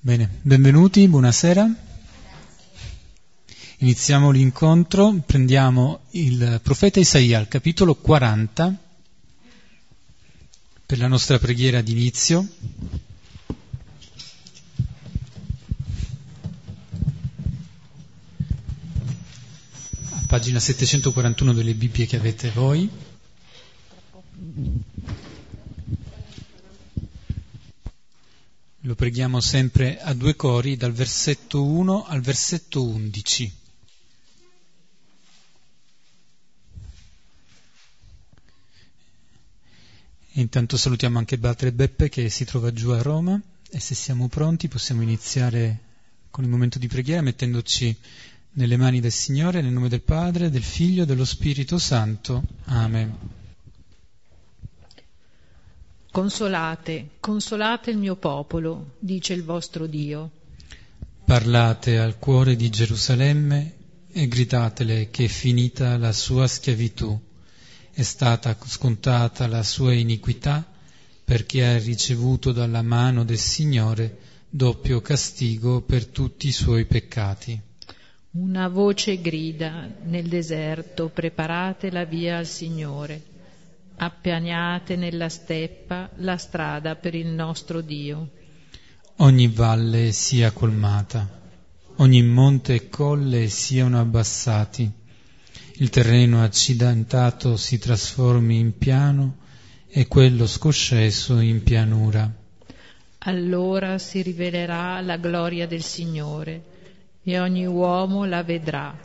Bene, benvenuti, buonasera. Iniziamo l'incontro, prendiamo il profeta Isaia al capitolo 40 per la nostra preghiera d'inizio. A pagina 741 delle Bibbie che avete voi. Lo preghiamo sempre a due cori dal versetto 1 al versetto 11. E intanto salutiamo anche Batre Beppe che si trova giù a Roma e se siamo pronti possiamo iniziare con il momento di preghiera mettendoci nelle mani del Signore, nel nome del Padre, del Figlio e dello Spirito Santo. Amen. Consolate, consolate il mio popolo, dice il vostro Dio. Parlate al cuore di Gerusalemme e gridatele che è finita la sua schiavitù, è stata scontata la sua iniquità, perché ha ricevuto dalla mano del Signore doppio castigo per tutti i suoi peccati. Una voce grida nel deserto, preparate la via al Signore appianiate nella steppa la strada per il nostro Dio. Ogni valle sia colmata, ogni monte e colle siano abbassati, il terreno accidentato si trasformi in piano e quello scosceso in pianura. Allora si rivelerà la gloria del Signore e ogni uomo la vedrà,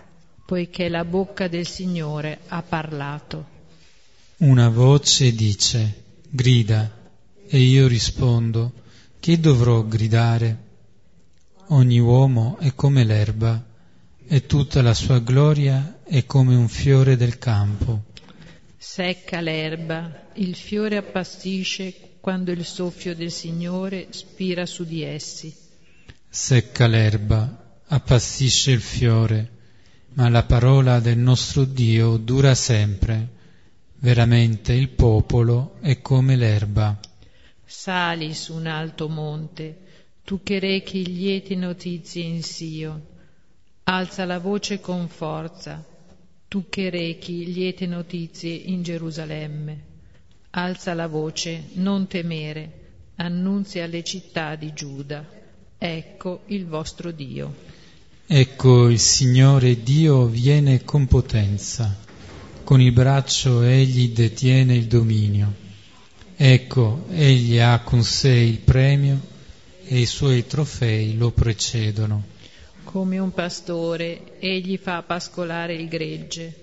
poiché la bocca del Signore ha parlato. Una voce dice, grida, e io rispondo, che dovrò gridare? Ogni uomo è come l'erba, e tutta la sua gloria è come un fiore del campo. Secca l'erba, il fiore appassisce quando il soffio del Signore spira su di essi. Secca l'erba, appassisce il fiore, ma la parola del nostro Dio dura sempre Veramente il popolo è come l'erba. Sali su un alto monte, tu che rechi lieti notizie in Sio. Alza la voce con forza, tu che rechi liete notizie in Gerusalemme. Alza la voce, non temere, annunzi alle città di Giuda. Ecco il vostro Dio. Ecco il Signore Dio viene con potenza con il braccio egli detiene il dominio. Ecco, egli ha con sé il premio e i suoi trofei lo precedono. Come un pastore, egli fa pascolare il gregge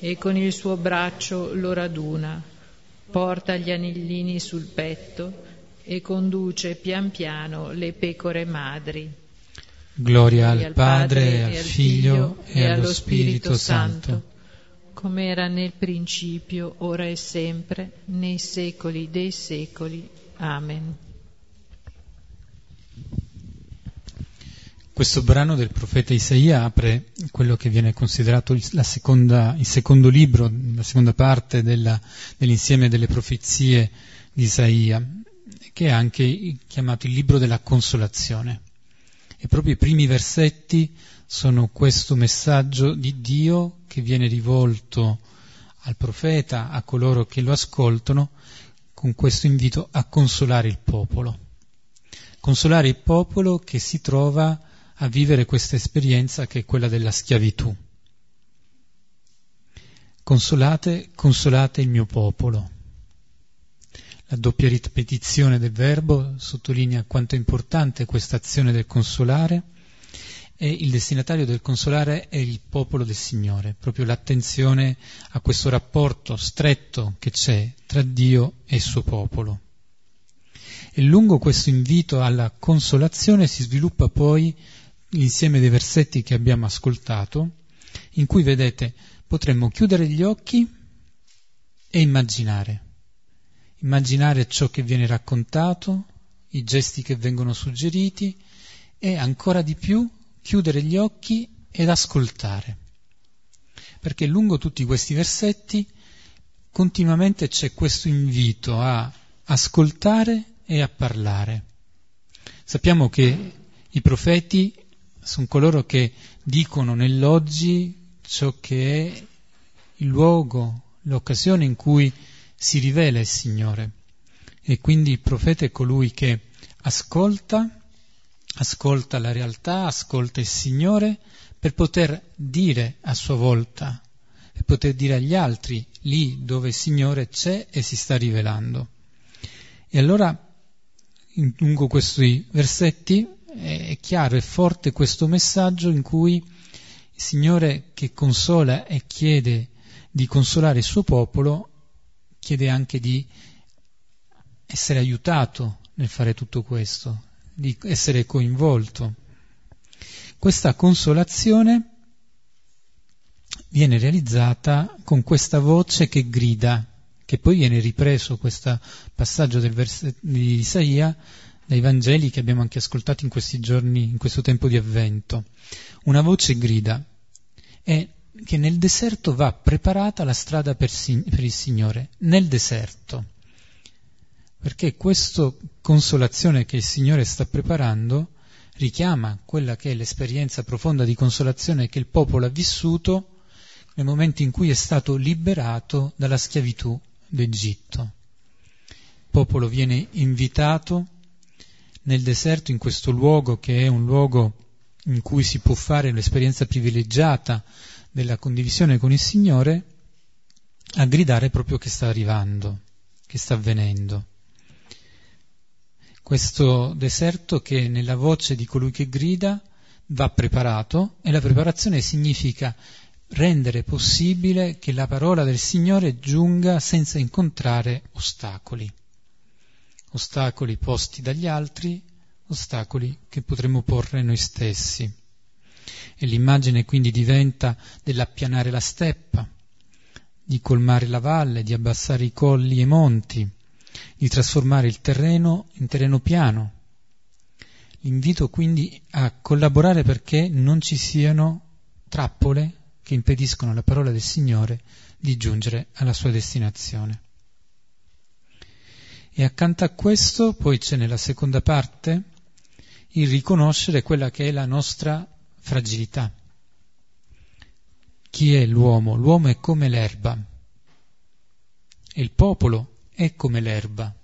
e con il suo braccio lo raduna, porta gli anellini sul petto e conduce pian piano le pecore madri. Gloria al Padre, al Figlio e allo Spirito Santo come era nel principio, ora e sempre, nei secoli dei secoli. Amen. Questo brano del profeta Isaia apre quello che viene considerato seconda, il secondo libro, la seconda parte della, dell'insieme delle profezie di Isaia, che è anche chiamato il libro della consolazione. E proprio i primi versetti sono questo messaggio di Dio che viene rivolto al profeta, a coloro che lo ascoltano, con questo invito a consolare il popolo. Consolare il popolo che si trova a vivere questa esperienza che è quella della schiavitù. Consolate, consolate il mio popolo. La doppia ripetizione del verbo sottolinea quanto è importante questa azione del consolare e il destinatario del consolare è il popolo del Signore, proprio l'attenzione a questo rapporto stretto che c'è tra Dio e il suo popolo. E lungo questo invito alla consolazione si sviluppa poi l'insieme dei versetti che abbiamo ascoltato, in cui vedete potremmo chiudere gli occhi e immaginare, immaginare ciò che viene raccontato, i gesti che vengono suggeriti e ancora di più chiudere gli occhi ed ascoltare. Perché lungo tutti questi versetti continuamente c'è questo invito a ascoltare e a parlare. Sappiamo che i profeti sono coloro che dicono nell'oggi ciò che è il luogo, l'occasione in cui si rivela il Signore. E quindi il profeta è colui che ascolta, ascolta la realtà, ascolta il Signore per poter dire a sua volta, per poter dire agli altri lì dove il Signore c'è e si sta rivelando. E allora, lungo questi versetti, è chiaro e forte questo messaggio in cui il Signore che consola e chiede di consolare il suo popolo, chiede anche di essere aiutato nel fare tutto questo, di essere coinvolto. Questa consolazione viene realizzata con questa voce che grida, che poi viene ripreso questo passaggio versetto di Isaia dai Vangeli che abbiamo anche ascoltato in questi giorni, in questo tempo di avvento. Una voce grida e che nel deserto va preparata la strada per, per il Signore, nel deserto. Perché questa consolazione che il Signore sta preparando richiama quella che è l'esperienza profonda di consolazione che il popolo ha vissuto nel momento in cui è stato liberato dalla schiavitù d'Egitto. Il popolo viene invitato nel deserto, in questo luogo che è un luogo in cui si può fare l'esperienza privilegiata della condivisione con il Signore, a gridare proprio che sta arrivando, che sta avvenendo. Questo deserto che nella voce di colui che grida va preparato e la preparazione significa rendere possibile che la parola del Signore giunga senza incontrare ostacoli ostacoli posti dagli altri, ostacoli che potremmo porre noi stessi. E l'immagine quindi diventa dell'appianare la steppa, di colmare la valle, di abbassare i colli e i monti, di trasformare il terreno in terreno piano. L'invito quindi a collaborare perché non ci siano trappole che impediscono alla parola del Signore di giungere alla sua destinazione. E accanto a questo poi c'è nella seconda parte il riconoscere quella che è la nostra fragilità. Chi è l'uomo? L'uomo è come l'erba e il popolo è come l'erba.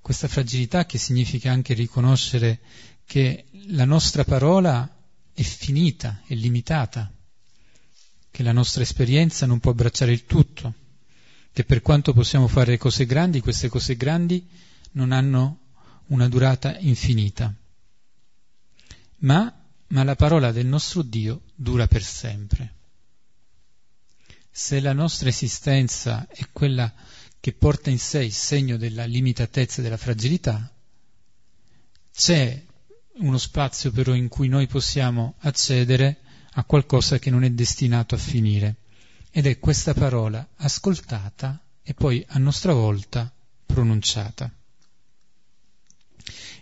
Questa fragilità che significa anche riconoscere che la nostra parola è finita, è limitata, che la nostra esperienza non può abbracciare il tutto che per quanto possiamo fare cose grandi, queste cose grandi non hanno una durata infinita. Ma, ma la parola del nostro Dio dura per sempre. Se la nostra esistenza è quella che porta in sé il segno della limitatezza e della fragilità, c'è uno spazio però in cui noi possiamo accedere a qualcosa che non è destinato a finire ed è questa parola ascoltata e poi a nostra volta pronunciata.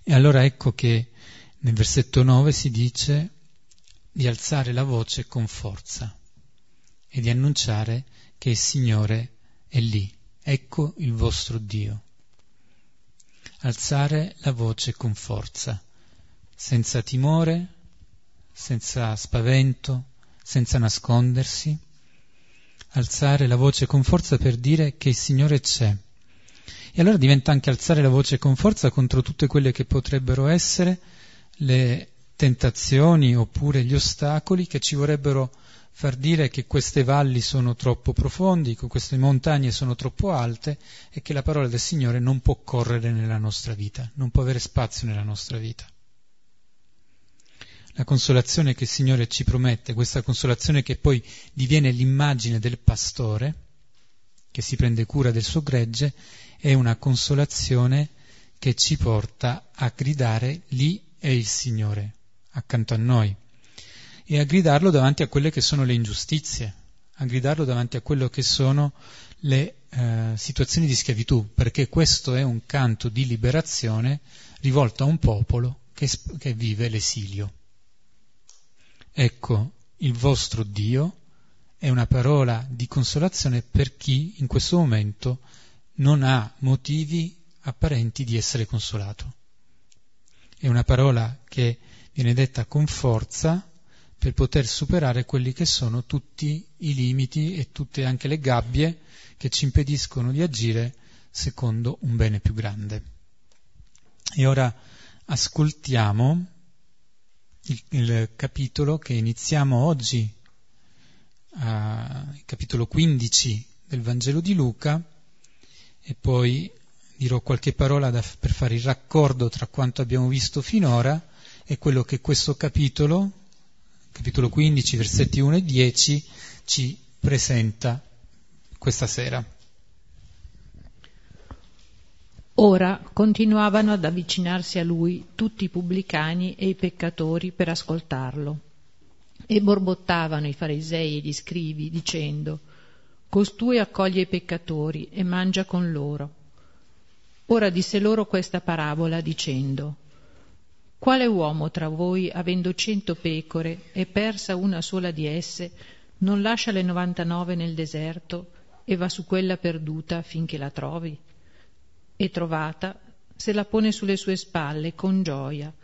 E allora ecco che nel versetto 9 si dice di alzare la voce con forza e di annunciare che il Signore è lì, ecco il vostro Dio. Alzare la voce con forza, senza timore, senza spavento, senza nascondersi alzare la voce con forza per dire che il Signore c'è. E allora diventa anche alzare la voce con forza contro tutte quelle che potrebbero essere le tentazioni oppure gli ostacoli che ci vorrebbero far dire che queste valli sono troppo profondi, che queste montagne sono troppo alte e che la parola del Signore non può correre nella nostra vita, non può avere spazio nella nostra vita. La consolazione che il Signore ci promette, questa consolazione che poi diviene l'immagine del pastore, che si prende cura del suo gregge, è una consolazione che ci porta a gridare lì è il Signore, accanto a noi, e a gridarlo davanti a quelle che sono le ingiustizie, a gridarlo davanti a quello che sono le eh, situazioni di schiavitù, perché questo è un canto di liberazione rivolto a un popolo che, che vive l'esilio. Ecco, il vostro Dio è una parola di consolazione per chi in questo momento non ha motivi apparenti di essere consolato. È una parola che viene detta con forza per poter superare quelli che sono tutti i limiti e tutte anche le gabbie che ci impediscono di agire secondo un bene più grande. E ora ascoltiamo il, il capitolo che iniziamo oggi, uh, il capitolo 15 del Vangelo di Luca, e poi dirò qualche parola da, per fare il raccordo tra quanto abbiamo visto finora e quello che questo capitolo, capitolo 15, versetti 1 e 10, ci presenta questa sera. Ora continuavano ad avvicinarsi a lui tutti i pubblicani e i peccatori per ascoltarlo. E borbottavano i farisei e gli scrivi, dicendo Costui accoglie i peccatori e mangia con loro. Ora disse loro questa parabola, dicendo Quale uomo tra voi, avendo cento pecore e persa una sola di esse, non lascia le novantanove nel deserto e va su quella perduta finché la trovi? e trovata se la pone sulle sue spalle con gioia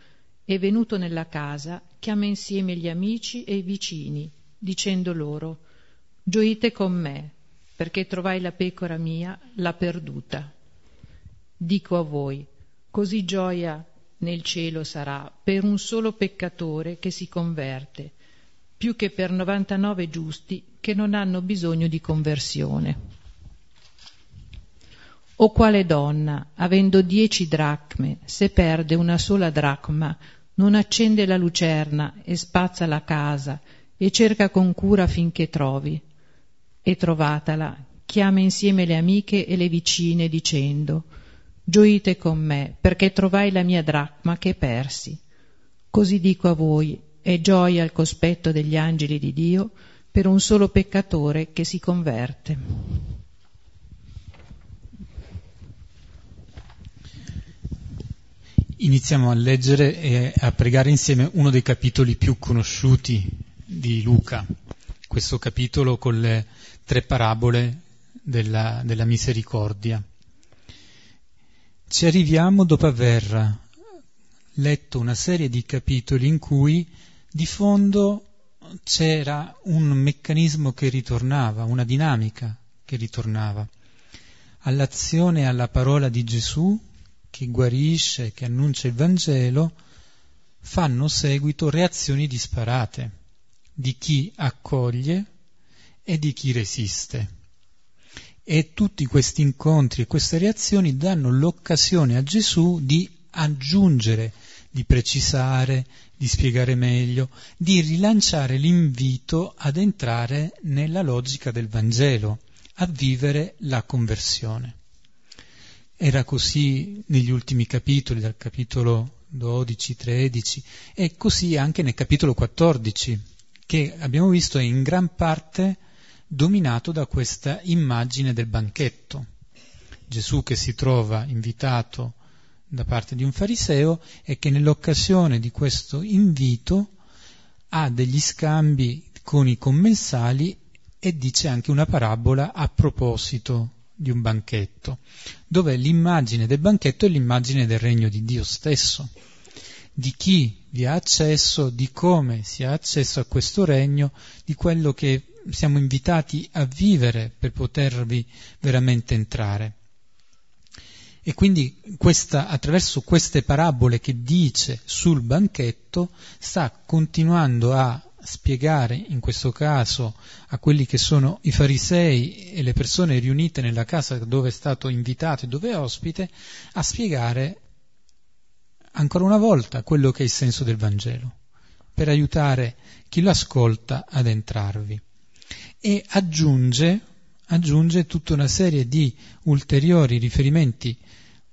e venuto nella casa chiama insieme gli amici e i vicini dicendo loro gioite con me perché trovai la pecora mia la perduta dico a voi così gioia nel cielo sarà per un solo peccatore che si converte più che per novantanove giusti che non hanno bisogno di conversione o quale donna, avendo dieci dracme, se perde una sola dracma, non accende la lucerna e spazza la casa e cerca con cura finché trovi. E trovatala, chiama insieme le amiche e le vicine dicendo Gioite con me, perché trovai la mia dracma che persi. Così dico a voi, è gioia al cospetto degli angeli di Dio per un solo peccatore che si converte. iniziamo a leggere e a pregare insieme uno dei capitoli più conosciuti di Luca, questo capitolo con le tre parabole della, della misericordia. Ci arriviamo dopo aver letto una serie di capitoli in cui di fondo c'era un meccanismo che ritornava, una dinamica che ritornava all'azione e alla parola di Gesù che guarisce, che annuncia il Vangelo, fanno seguito reazioni disparate di chi accoglie e di chi resiste. E tutti questi incontri e queste reazioni danno l'occasione a Gesù di aggiungere, di precisare, di spiegare meglio, di rilanciare l'invito ad entrare nella logica del Vangelo, a vivere la conversione. Era così negli ultimi capitoli, dal capitolo 12, 13 e così anche nel capitolo 14, che abbiamo visto è in gran parte dominato da questa immagine del banchetto. Gesù che si trova invitato da parte di un fariseo e che nell'occasione di questo invito ha degli scambi con i commensali e dice anche una parabola a proposito di un banchetto, dove l'immagine del banchetto è l'immagine del regno di Dio stesso, di chi vi ha accesso, di come si ha accesso a questo regno, di quello che siamo invitati a vivere per potervi veramente entrare. E quindi questa, attraverso queste parabole che dice sul banchetto sta continuando a spiegare in questo caso a quelli che sono i farisei e le persone riunite nella casa dove è stato invitato e dove è ospite, a spiegare ancora una volta quello che è il senso del Vangelo, per aiutare chi lo ascolta ad entrarvi. E aggiunge, aggiunge tutta una serie di ulteriori riferimenti,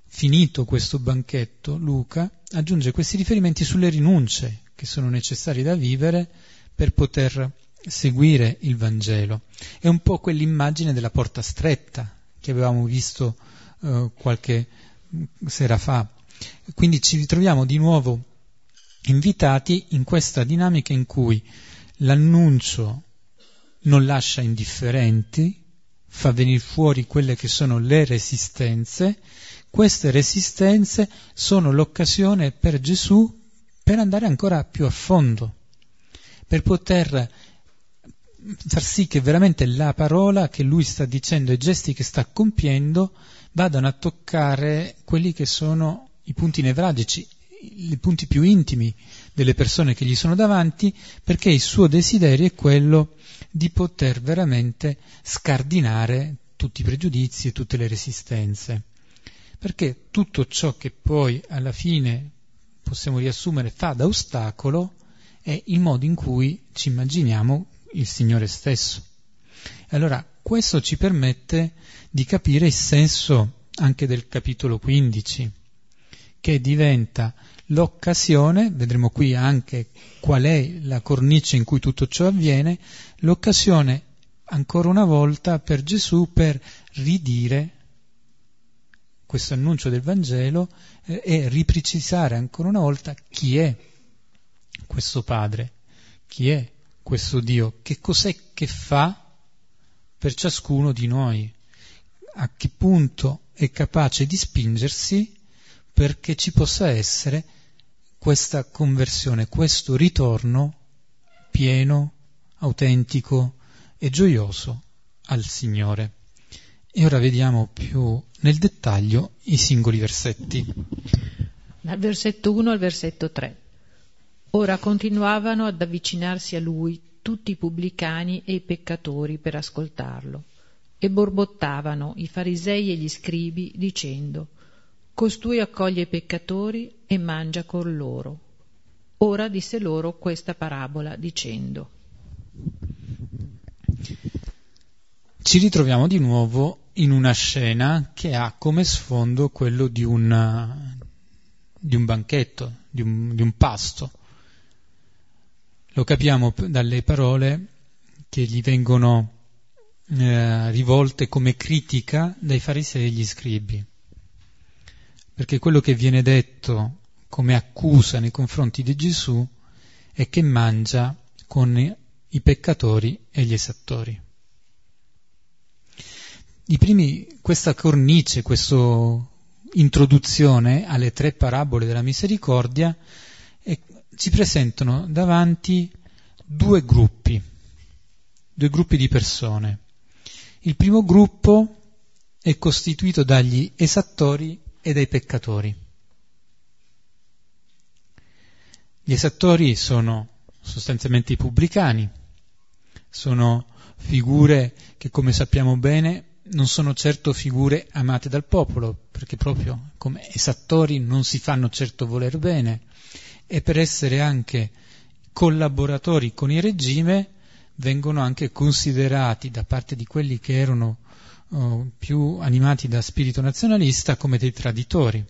finito questo banchetto, Luca, aggiunge questi riferimenti sulle rinunce che sono necessarie da vivere per poter seguire il Vangelo. È un po' quell'immagine della porta stretta che avevamo visto eh, qualche sera fa. Quindi ci ritroviamo di nuovo invitati in questa dinamica in cui l'annuncio non lascia indifferenti, fa venire fuori quelle che sono le resistenze, queste resistenze sono l'occasione per Gesù per andare ancora più a fondo, per poter far sì che veramente la parola che lui sta dicendo e i gesti che sta compiendo vadano a toccare quelli che sono i punti nevralgici, i punti più intimi delle persone che gli sono davanti, perché il suo desiderio è quello di poter veramente scardinare tutti i pregiudizi e tutte le resistenze. Perché tutto ciò che poi alla fine possiamo riassumere fa da ostacolo è il modo in cui ci immaginiamo il Signore stesso. Allora, questo ci permette di capire il senso anche del capitolo 15, che diventa l'occasione, vedremo qui anche qual è la cornice in cui tutto ciò avviene, l'occasione ancora una volta per Gesù per ridire questo annuncio del Vangelo eh, e riprecisare ancora una volta chi è questo Padre, chi è questo Dio, che cos'è che fa per ciascuno di noi, a che punto è capace di spingersi perché ci possa essere questa conversione, questo ritorno pieno, autentico e gioioso al Signore. E ora vediamo più nel dettaglio i singoli versetti. Dal versetto 1 al versetto 3. Ora continuavano ad avvicinarsi a lui tutti i pubblicani e i peccatori per ascoltarlo, e borbottavano i farisei e gli scribi dicendo Costui accoglie i peccatori e mangia con loro. Ora disse loro questa parabola dicendo Ci ritroviamo di nuovo in una scena che ha come sfondo quello di un, di un banchetto, di un, di un pasto lo capiamo dalle parole che gli vengono eh, rivolte come critica dai farisei e gli scribi. Perché quello che viene detto come accusa nei confronti di Gesù è che mangia con i peccatori e gli esattori. Primi, questa cornice, questa introduzione alle tre parabole della misericordia ci presentano davanti due gruppi, due gruppi di persone. Il primo gruppo è costituito dagli esattori e dai peccatori. Gli esattori sono sostanzialmente i pubblicani, sono figure che come sappiamo bene non sono certo figure amate dal popolo, perché proprio come esattori non si fanno certo voler bene, e per essere anche collaboratori con il regime vengono anche considerati da parte di quelli che erano oh, più animati da spirito nazionalista come dei traditori.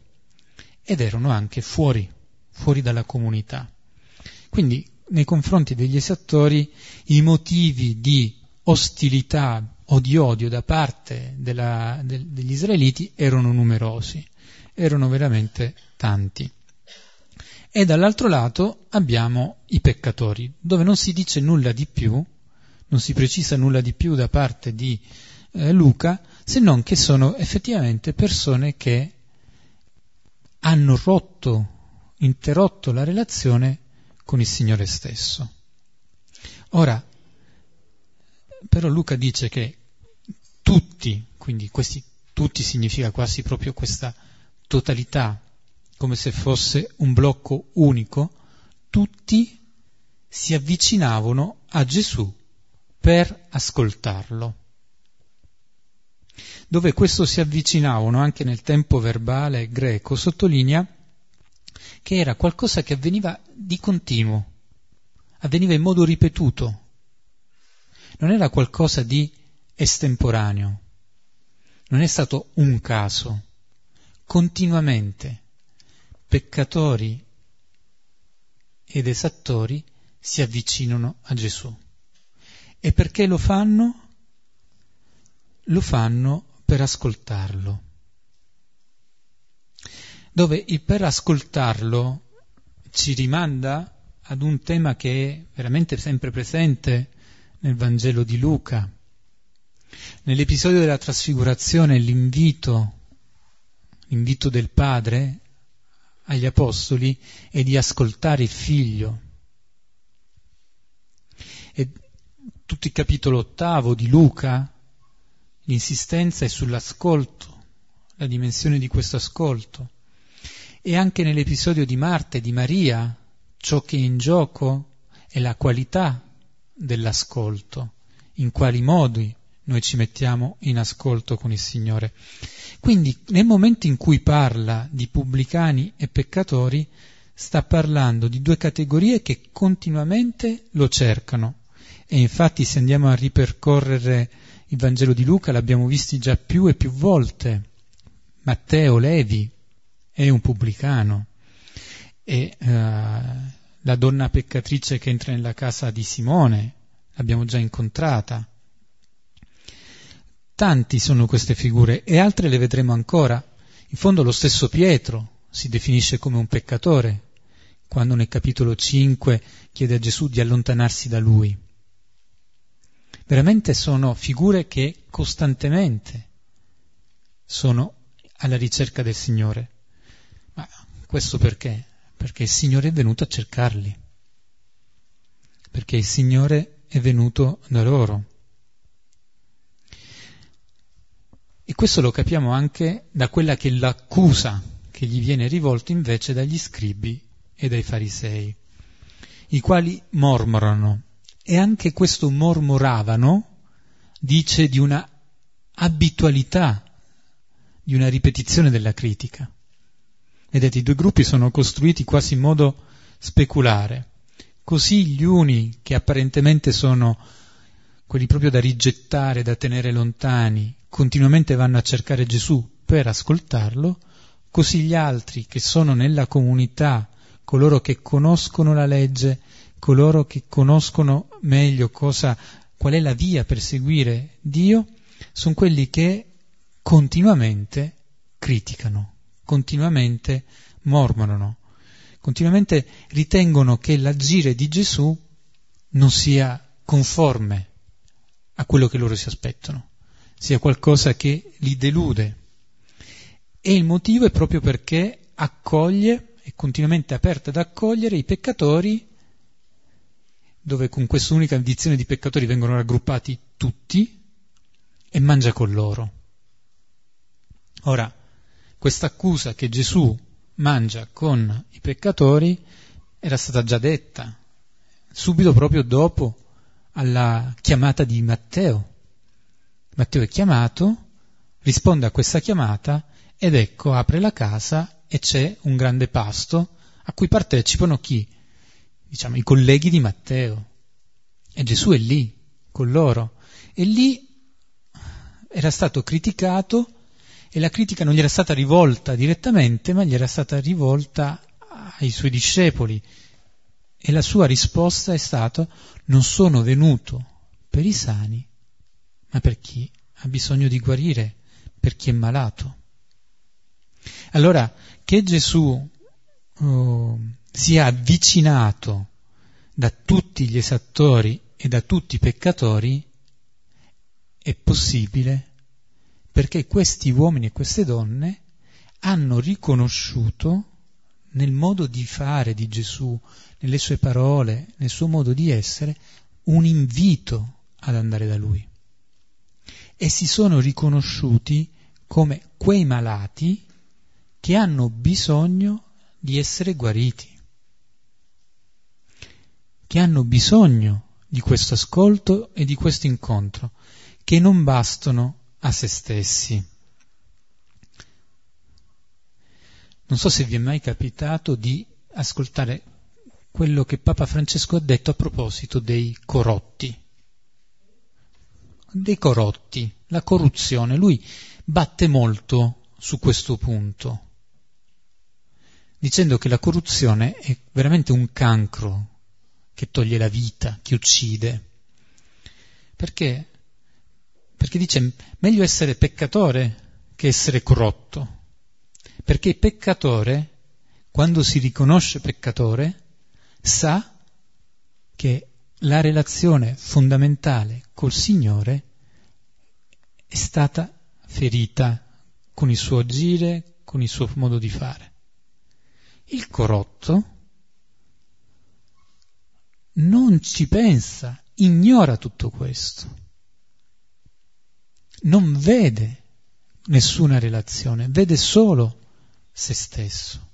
Ed erano anche fuori, fuori dalla comunità. Quindi nei confronti degli esattori i motivi di ostilità o di odio da parte della, de, degli israeliti erano numerosi, erano veramente tanti e dall'altro lato abbiamo i peccatori, dove non si dice nulla di più, non si precisa nulla di più da parte di eh, Luca, se non che sono effettivamente persone che hanno rotto, interrotto la relazione con il Signore stesso. Ora, però Luca dice che tutti, quindi questi tutti significa quasi proprio questa totalità come se fosse un blocco unico, tutti si avvicinavano a Gesù per ascoltarlo. Dove questo si avvicinavano anche nel tempo verbale greco sottolinea che era qualcosa che avveniva di continuo, avveniva in modo ripetuto, non era qualcosa di estemporaneo, non è stato un caso, continuamente peccatori ed esattori si avvicinano a Gesù. E perché lo fanno? Lo fanno per ascoltarlo. Dove per ascoltarlo ci rimanda ad un tema che è veramente sempre presente nel Vangelo di Luca, Nell'episodio della trasfigurazione l'invito, l'invito del Padre agli Apostoli è di ascoltare il Figlio. E tutto il capitolo ottavo di Luca, l'insistenza è sull'ascolto, la dimensione di questo ascolto. E anche nell'episodio di Marta e di Maria, ciò che è in gioco è la qualità dell'ascolto, in quali modi noi ci mettiamo in ascolto con il Signore. Quindi nel momento in cui parla di pubblicani e peccatori, sta parlando di due categorie che continuamente lo cercano. E infatti se andiamo a ripercorrere il Vangelo di Luca l'abbiamo visto già più e più volte. Matteo Levi è un pubblicano e uh, la donna peccatrice che entra nella casa di Simone l'abbiamo già incontrata. Tanti sono queste figure e altre le vedremo ancora. In fondo lo stesso Pietro si definisce come un peccatore, quando nel capitolo 5 chiede a Gesù di allontanarsi da lui. Veramente sono figure che costantemente sono alla ricerca del Signore. Questo perché? Perché il Signore è venuto a cercarli, perché il Signore è venuto da loro. E questo lo capiamo anche da quella che è l'accusa che gli viene rivolta invece dagli scribi e dai farisei, i quali mormorano. E anche questo mormoravano dice di una abitualità, di una ripetizione della critica. Vedete, i due gruppi sono costruiti quasi in modo speculare. Così gli uni, che apparentemente sono quelli proprio da rigettare, da tenere lontani, continuamente vanno a cercare Gesù per ascoltarlo, così gli altri che sono nella comunità, coloro che conoscono la legge, coloro che conoscono meglio cosa, qual è la via per seguire Dio, sono quelli che continuamente criticano, continuamente mormorano, continuamente ritengono che l'agire di Gesù non sia conforme a quello che loro si aspettano sia qualcosa che li delude. E il motivo è proprio perché accoglie, è continuamente aperta ad accogliere i peccatori, dove con questa unica dizione di peccatori vengono raggruppati tutti, e mangia con loro. Ora, questa accusa che Gesù mangia con i peccatori era stata già detta subito proprio dopo alla chiamata di Matteo. Matteo è chiamato, risponde a questa chiamata ed ecco apre la casa e c'è un grande pasto a cui partecipano chi? Diciamo i colleghi di Matteo. E Gesù è lì, con loro. E lì era stato criticato e la critica non gli era stata rivolta direttamente, ma gli era stata rivolta ai suoi discepoli. E la sua risposta è stata non sono venuto per i sani, ma per chi ha bisogno di guarire, per chi è malato. Allora, che Gesù oh, sia avvicinato da tutti gli esattori e da tutti i peccatori è possibile perché questi uomini e queste donne hanno riconosciuto nel modo di fare di Gesù, nelle sue parole, nel suo modo di essere, un invito ad andare da Lui. E si sono riconosciuti come quei malati che hanno bisogno di essere guariti, che hanno bisogno di questo ascolto e di questo incontro, che non bastano a se stessi. Non so se vi è mai capitato di ascoltare quello che Papa Francesco ha detto a proposito dei corotti dei corrotti, la corruzione. Lui batte molto su questo punto, dicendo che la corruzione è veramente un cancro che toglie la vita, che uccide. Perché? Perché dice meglio essere peccatore che essere corrotto. Perché il peccatore, quando si riconosce peccatore, sa che la relazione fondamentale col Signore è stata ferita con il suo agire, con il suo modo di fare. Il corrotto non ci pensa, ignora tutto questo. Non vede nessuna relazione, vede solo se stesso.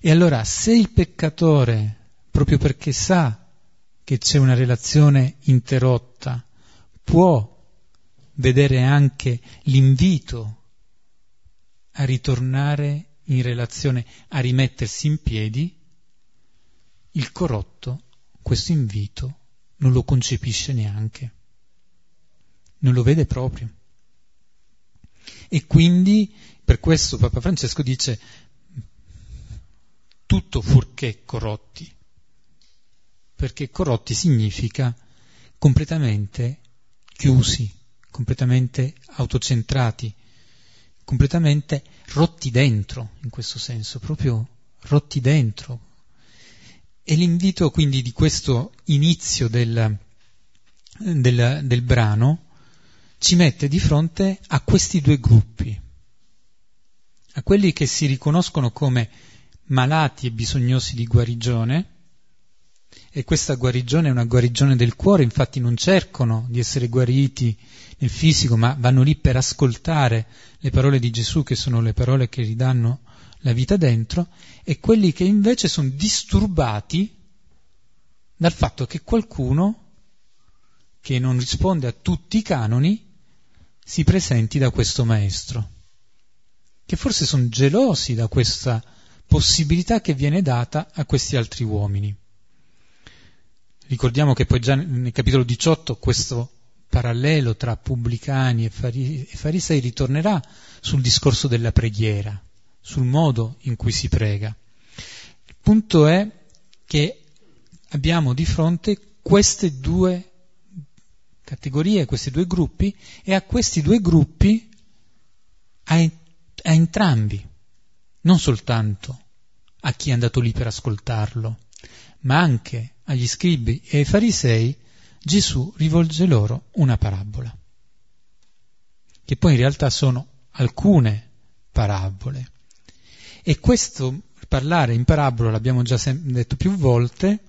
E allora se il peccatore, proprio perché sa che c'è una relazione interrotta, può vedere anche l'invito a ritornare in relazione, a rimettersi in piedi, il corrotto questo invito non lo concepisce neanche, non lo vede proprio. E quindi per questo Papa Francesco dice tutto fuorché corrotti, perché corrotti significa completamente chiusi, completamente autocentrati, completamente rotti dentro, in questo senso, proprio rotti dentro. E l'invito quindi di questo inizio del, del, del brano ci mette di fronte a questi due gruppi, a quelli che si riconoscono come malati e bisognosi di guarigione, e questa guarigione è una guarigione del cuore, infatti non cercano di essere guariti nel fisico, ma vanno lì per ascoltare le parole di Gesù, che sono le parole che ridanno la vita dentro, e quelli che invece sono disturbati dal fatto che qualcuno che non risponde a tutti i canoni si presenti da questo maestro, che forse sono gelosi da questa possibilità che viene data a questi altri uomini. Ricordiamo che poi già nel capitolo 18 questo parallelo tra pubblicani e farisei ritornerà sul discorso della preghiera, sul modo in cui si prega. Il punto è che abbiamo di fronte queste due categorie, questi due gruppi, e a questi due gruppi, a, a entrambi, non soltanto a chi è andato lì per ascoltarlo, ma anche agli scribi e ai farisei, Gesù rivolge loro una parabola, che poi in realtà sono alcune parabole. E questo parlare in parabola, l'abbiamo già detto più volte,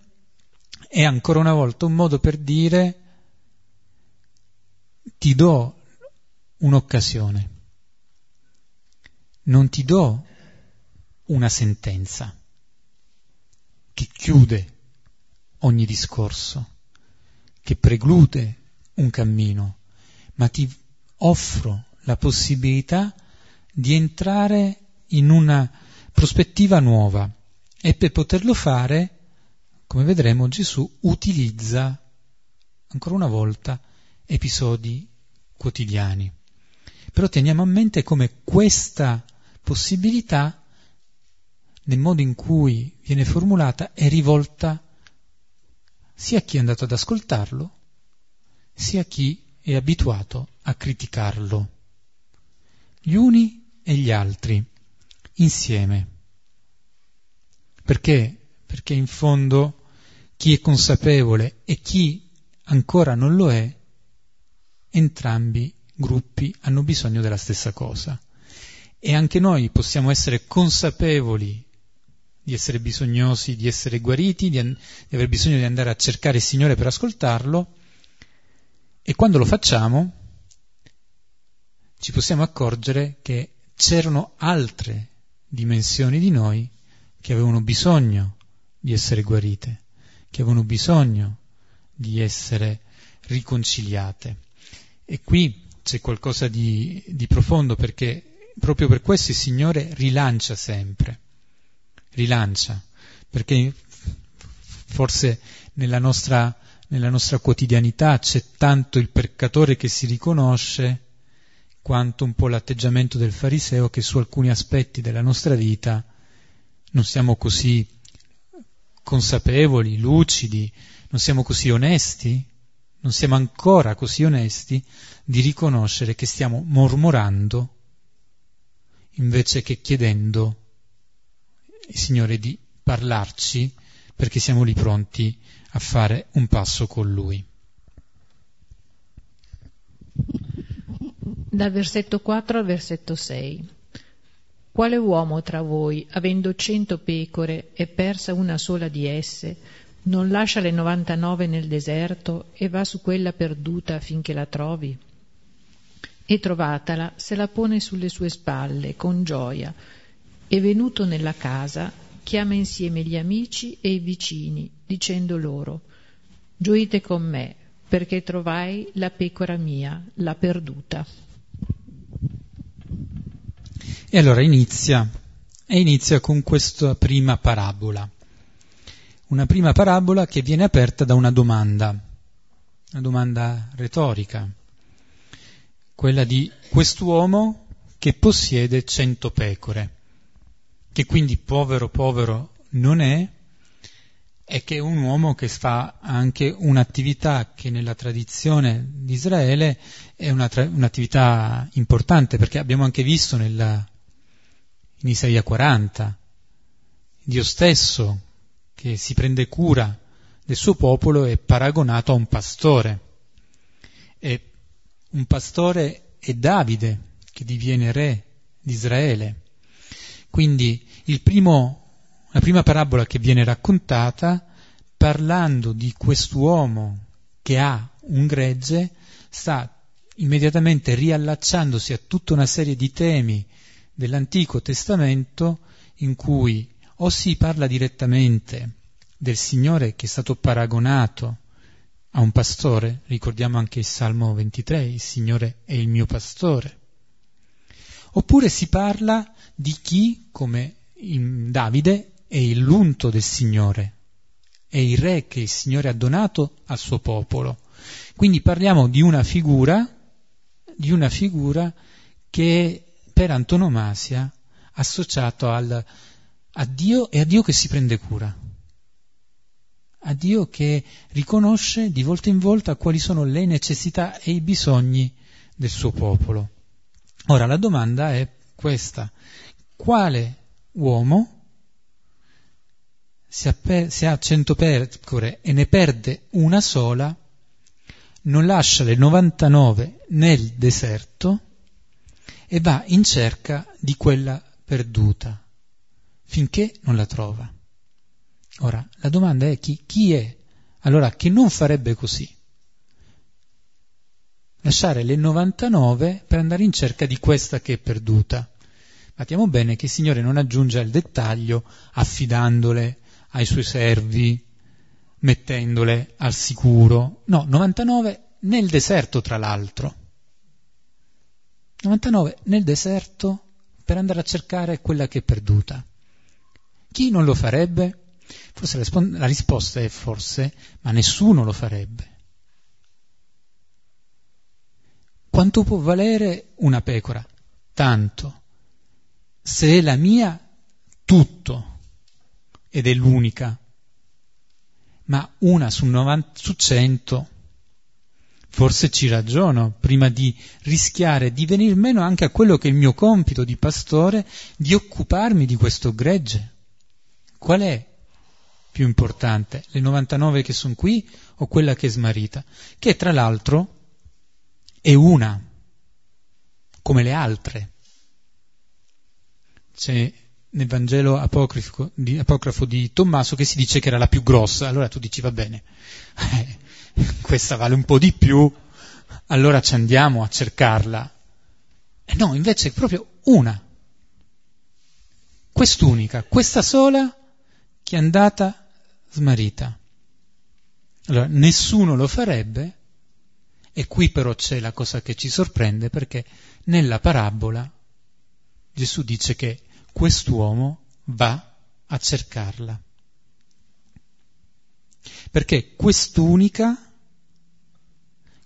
è ancora una volta un modo per dire ti do un'occasione, non ti do una sentenza che chiude ogni discorso, che preclude un cammino, ma ti offro la possibilità di entrare in una prospettiva nuova. E per poterlo fare, come vedremo, Gesù utilizza ancora una volta episodi quotidiani. Però teniamo a mente come questa possibilità, nel modo in cui viene formulata, è rivolta sia a chi è andato ad ascoltarlo, sia a chi è abituato a criticarlo. Gli uni e gli altri, insieme. Perché? Perché in fondo chi è consapevole e chi ancora non lo è entrambi gruppi hanno bisogno della stessa cosa. E anche noi possiamo essere consapevoli di essere bisognosi, di essere guariti, di, an- di aver bisogno di andare a cercare il Signore per ascoltarlo, e quando lo facciamo ci possiamo accorgere che c'erano altre dimensioni di noi che avevano bisogno di essere guarite, che avevano bisogno di essere riconciliate. E qui c'è qualcosa di, di profondo perché proprio per questo il Signore rilancia sempre, rilancia, perché forse nella nostra, nella nostra quotidianità c'è tanto il peccatore che si riconosce quanto un po' l'atteggiamento del fariseo che su alcuni aspetti della nostra vita non siamo così consapevoli, lucidi, non siamo così onesti non siamo ancora così onesti di riconoscere che stiamo mormorando invece che chiedendo il Signore di parlarci perché siamo lì pronti a fare un passo con Lui. Dal versetto 4 al versetto 6. Quale uomo tra voi, avendo cento pecore e persa una sola di esse, non lascia le 99 nel deserto e va su quella perduta finché la trovi? E trovatala, se la pone sulle sue spalle con gioia, e venuto nella casa, chiama insieme gli amici e i vicini, dicendo loro, Gioite con me, perché trovai la pecora mia, la perduta. E allora inizia, e inizia con questa prima parabola. Una prima parabola che viene aperta da una domanda, una domanda retorica, quella di quest'uomo che possiede cento pecore, che quindi povero povero non è, e che è un uomo che fa anche un'attività che nella tradizione di Israele è una tra- un'attività importante, perché abbiamo anche visto nella, in Isaia 40, Dio stesso che si prende cura del suo popolo è paragonato a un pastore. E un pastore è Davide che diviene re di Israele. Quindi primo, la prima parabola che viene raccontata, parlando di quest'uomo che ha un gregge, sta immediatamente riallacciandosi a tutta una serie di temi dell'Antico Testamento in cui o si parla direttamente del Signore che è stato paragonato a un pastore, ricordiamo anche il Salmo 23, il Signore è il mio pastore, oppure si parla di chi, come Davide, è l'unto del Signore, è il re che il Signore ha donato al suo popolo. Quindi parliamo di una figura, di una figura che per antonomasia associato al, a Dio e a Dio che si prende cura, a Dio che riconosce di volta in volta quali sono le necessità e i bisogni del suo popolo. Ora la domanda è questa, quale uomo se ha, cento pecore e ne perde una sola, non lascia le 99 nel deserto e va in cerca di quella perduta finché non la trova. Ora, la domanda è chi, chi è allora che non farebbe così? Lasciare le 99 per andare in cerca di questa che è perduta. Battiamo bene che il Signore non aggiunge al dettaglio affidandole ai suoi servi, mettendole al sicuro. No, 99 nel deserto tra l'altro. 99 nel deserto per andare a cercare quella che è perduta. Chi non lo farebbe? Forse la, risp- la risposta è forse, ma nessuno lo farebbe. Quanto può valere una pecora? Tanto. Se è la mia, tutto, ed è l'unica. Ma una su, 90, su 100 Forse ci ragiono prima di rischiare di venir meno anche a quello che è il mio compito di pastore, di occuparmi di questo gregge. Qual è più importante? Le 99 che sono qui o quella che è smarrita? Che tra l'altro è una, come le altre. C'è nel Vangelo di, apocrafo di Tommaso che si dice che era la più grossa, allora tu dici va bene, questa vale un po' di più, allora ci andiamo a cercarla. E no, invece è proprio una, quest'unica, questa sola andata smarrita. Allora, nessuno lo farebbe, e qui però c'è la cosa che ci sorprende, perché nella parabola Gesù dice che quest'uomo va a cercarla. Perché quest'unica,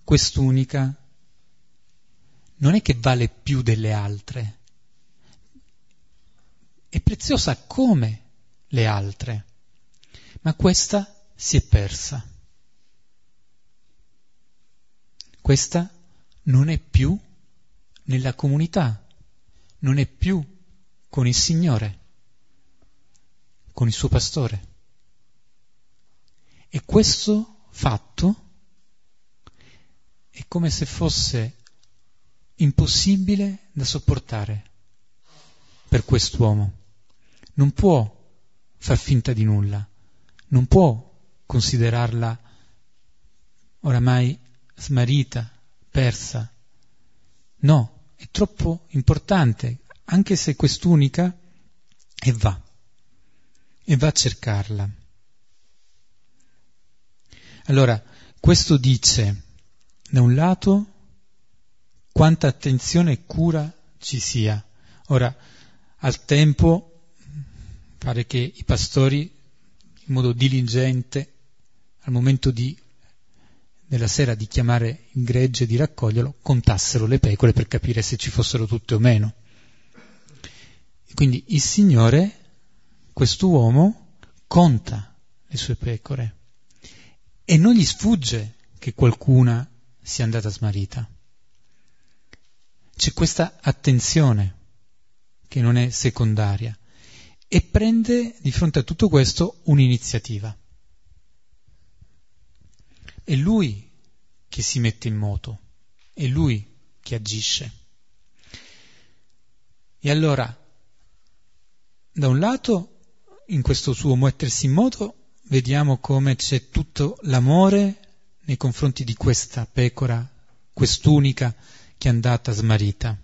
quest'unica non è che vale più delle altre, è preziosa come le altre, ma questa si è persa. Questa non è più nella comunità, non è più con il Signore, con il suo pastore. E questo fatto è come se fosse impossibile da sopportare per quest'uomo. Non può far finta di nulla, non può considerarla oramai smarrita, persa. No, è troppo importante, anche se quest'unica, e va, e va a cercarla. Allora, questo dice, da un lato, quanta attenzione e cura ci sia. Ora, al tempo, pare che i pastori, in modo diligente, al momento di, nella sera di chiamare il gregge e di raccoglierlo, contassero le pecore per capire se ci fossero tutte o meno. Quindi il Signore, questo uomo, conta le sue pecore e non gli sfugge che qualcuna sia andata smarrita. C'è questa attenzione che non è secondaria e prende di fronte a tutto questo un'iniziativa. È lui che si mette in moto, è lui che agisce. E allora, da un lato, in questo suo mettersi in moto, vediamo come c'è tutto l'amore nei confronti di questa pecora, quest'unica che è andata smarrita.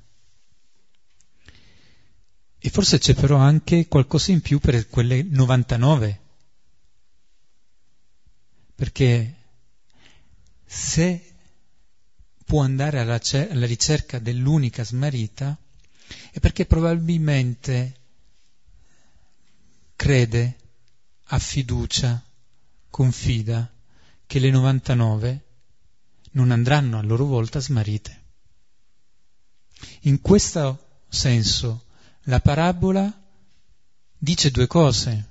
E forse c'è però anche qualcosa in più per quelle 99. Perché se può andare alla, alla ricerca dell'unica smarrita, è perché probabilmente crede ha fiducia, confida che le 99 non andranno a loro volta smarrite. In questo senso la parabola dice due cose,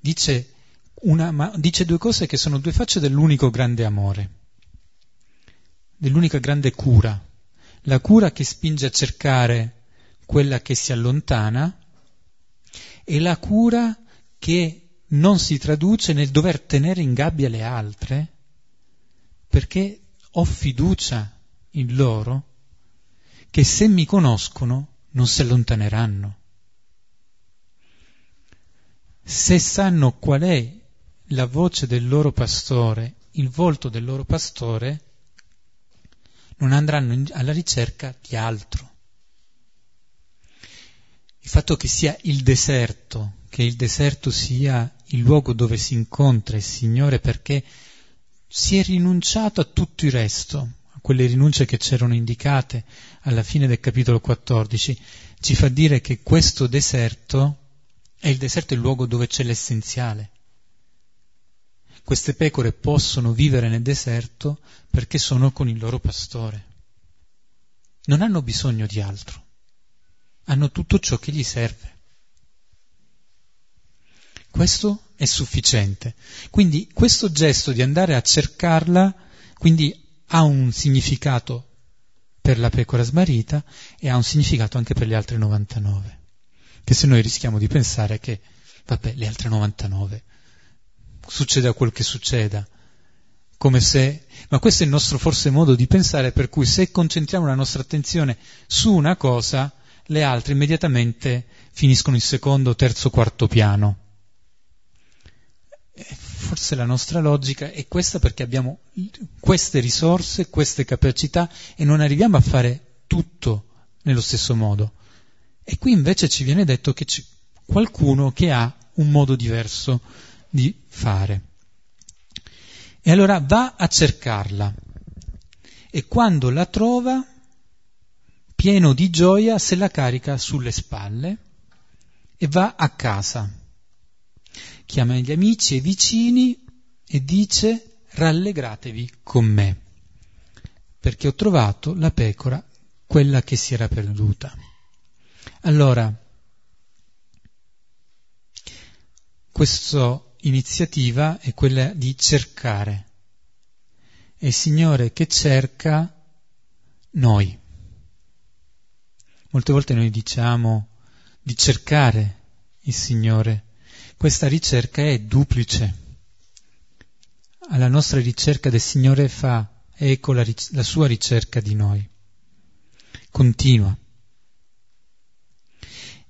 dice, una, ma, dice due cose che sono due facce dell'unico grande amore, dell'unica grande cura, la cura che spinge a cercare quella che si allontana e la cura che non si traduce nel dover tenere in gabbia le altre, perché ho fiducia in loro che se mi conoscono non si allontaneranno. Se sanno qual è la voce del loro pastore, il volto del loro pastore, non andranno alla ricerca di altro. Il fatto che sia il deserto, che il deserto sia il luogo dove si incontra il Signore perché si è rinunciato a tutto il resto, a quelle rinunce che c'erano indicate alla fine del capitolo 14, ci fa dire che questo deserto è il deserto il luogo dove c'è l'essenziale. Queste pecore possono vivere nel deserto perché sono con il loro pastore. Non hanno bisogno di altro, hanno tutto ciò che gli serve. Questo è sufficiente. Quindi questo gesto di andare a cercarla, quindi ha un significato per la pecora smarrita e ha un significato anche per le altre 99. Che se noi rischiamo di pensare che, vabbè, le altre 99, succeda quel che succeda, come se, ma questo è il nostro forse modo di pensare per cui se concentriamo la nostra attenzione su una cosa, le altre immediatamente finiscono in secondo, terzo, quarto piano forse la nostra logica è questa perché abbiamo queste risorse, queste capacità e non arriviamo a fare tutto nello stesso modo. E qui invece ci viene detto che c'è qualcuno che ha un modo diverso di fare. E allora va a cercarla e quando la trova, pieno di gioia, se la carica sulle spalle e va a casa chiama gli amici e vicini e dice rallegratevi con me, perché ho trovato la pecora, quella che si era perduta. Allora, questa iniziativa è quella di cercare. È il Signore che cerca noi. Molte volte noi diciamo di cercare il Signore questa ricerca è duplice. Alla nostra ricerca del Signore fa eco la, la sua ricerca di noi. continua.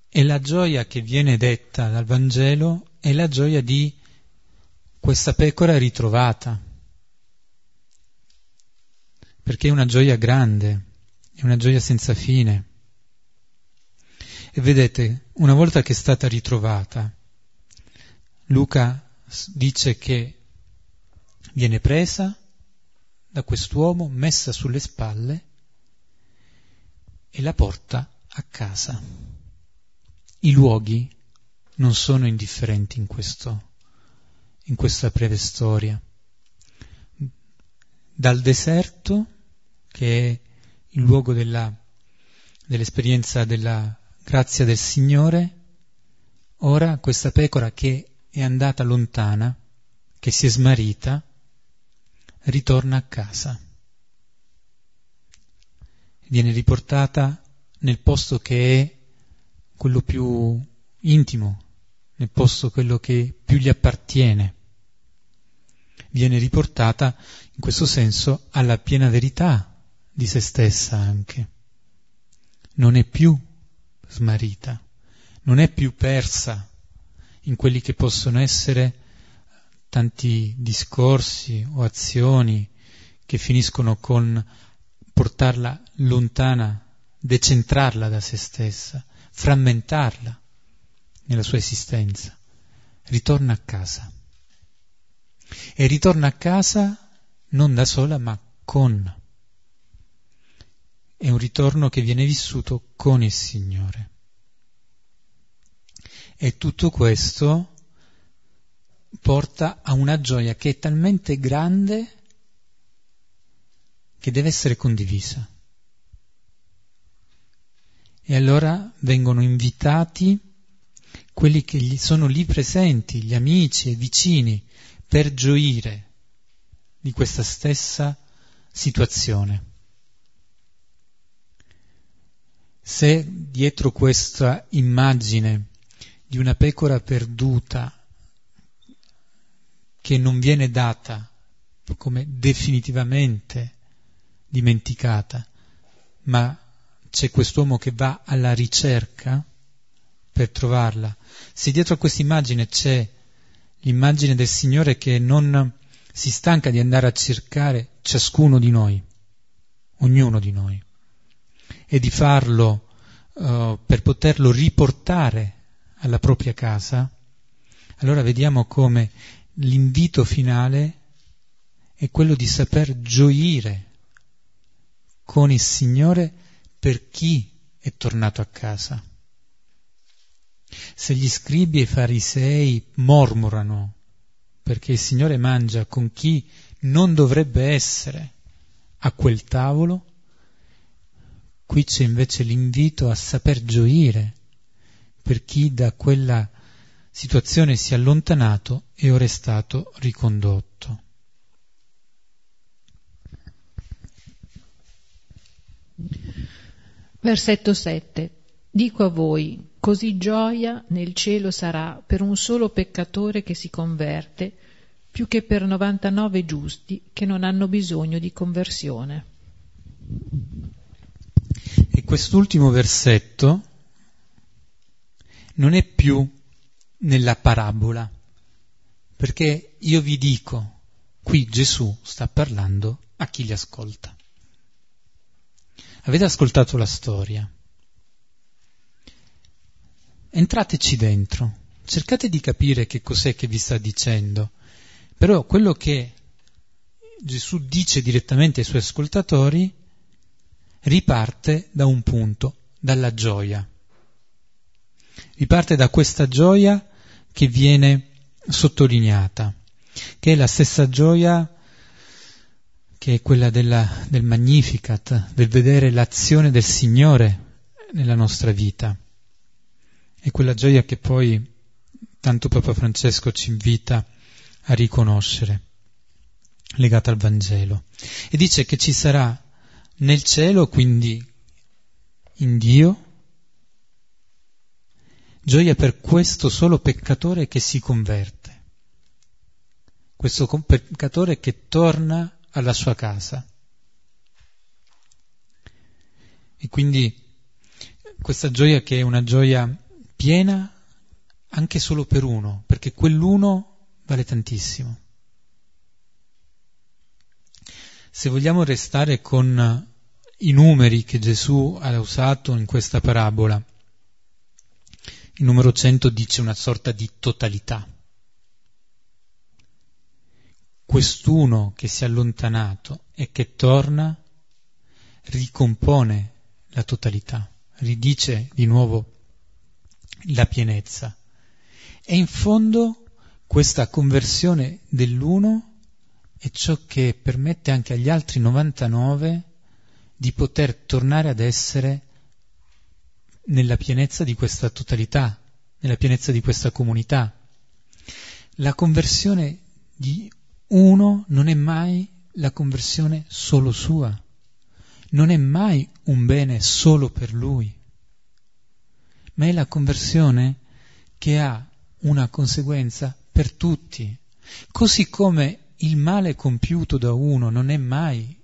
E la gioia che viene detta dal Vangelo è la gioia di questa pecora ritrovata, perché è una gioia grande, è una gioia senza fine. E vedete, una volta che è stata ritrovata, Luca dice che viene presa da quest'uomo, messa sulle spalle e la porta a casa. I luoghi non sono indifferenti in, questo, in questa breve storia. Dal deserto, che è il luogo della, dell'esperienza della grazia del Signore, ora questa pecora che è andata lontana, che si è smarrita, ritorna a casa. Viene riportata nel posto che è quello più intimo, nel posto quello che più gli appartiene. Viene riportata in questo senso alla piena verità di se stessa anche. Non è più smarrita, non è più persa in quelli che possono essere tanti discorsi o azioni che finiscono con portarla lontana, decentrarla da se stessa, frammentarla nella sua esistenza. Ritorna a casa. E ritorna a casa non da sola, ma con. È un ritorno che viene vissuto con il Signore. E tutto questo porta a una gioia che è talmente grande che deve essere condivisa. E allora vengono invitati quelli che sono lì presenti, gli amici e vicini, per gioire di questa stessa situazione. Se dietro questa immagine di una pecora perduta che non viene data come definitivamente dimenticata, ma c'è quest'uomo che va alla ricerca per trovarla. Se dietro a questa immagine c'è l'immagine del Signore che non si stanca di andare a cercare ciascuno di noi, ognuno di noi, e di farlo uh, per poterlo riportare alla propria casa, allora vediamo come l'invito finale è quello di saper gioire con il Signore per chi è tornato a casa. Se gli scribi e i farisei mormorano perché il Signore mangia con chi non dovrebbe essere a quel tavolo, qui c'è invece l'invito a saper gioire per chi da quella situazione si è allontanato e ora è stato ricondotto. Versetto 7. Dico a voi, così gioia nel cielo sarà per un solo peccatore che si converte, più che per 99 giusti che non hanno bisogno di conversione. E quest'ultimo versetto non è più nella parabola, perché io vi dico, qui Gesù sta parlando a chi li ascolta. Avete ascoltato la storia? Entrateci dentro, cercate di capire che cos'è che vi sta dicendo, però quello che Gesù dice direttamente ai suoi ascoltatori riparte da un punto, dalla gioia riparte da questa gioia che viene sottolineata, che è la stessa gioia che è quella della, del Magnificat, del vedere l'azione del Signore nella nostra vita. È quella gioia che poi tanto Papa Francesco ci invita a riconoscere, legata al Vangelo. E dice che ci sarà nel cielo, quindi in Dio, Gioia per questo solo peccatore che si converte, questo peccatore che torna alla sua casa. E quindi questa gioia che è una gioia piena anche solo per uno, perché quell'uno vale tantissimo. Se vogliamo restare con i numeri che Gesù ha usato in questa parabola, il numero 100 dice una sorta di totalità. Quest'uno che si è allontanato e che torna ricompone la totalità, ridice di nuovo la pienezza. E in fondo questa conversione dell'uno è ciò che permette anche agli altri 99 di poter tornare ad essere nella pienezza di questa totalità, nella pienezza di questa comunità. La conversione di uno non è mai la conversione solo sua, non è mai un bene solo per lui, ma è la conversione che ha una conseguenza per tutti, così come il male compiuto da uno non è mai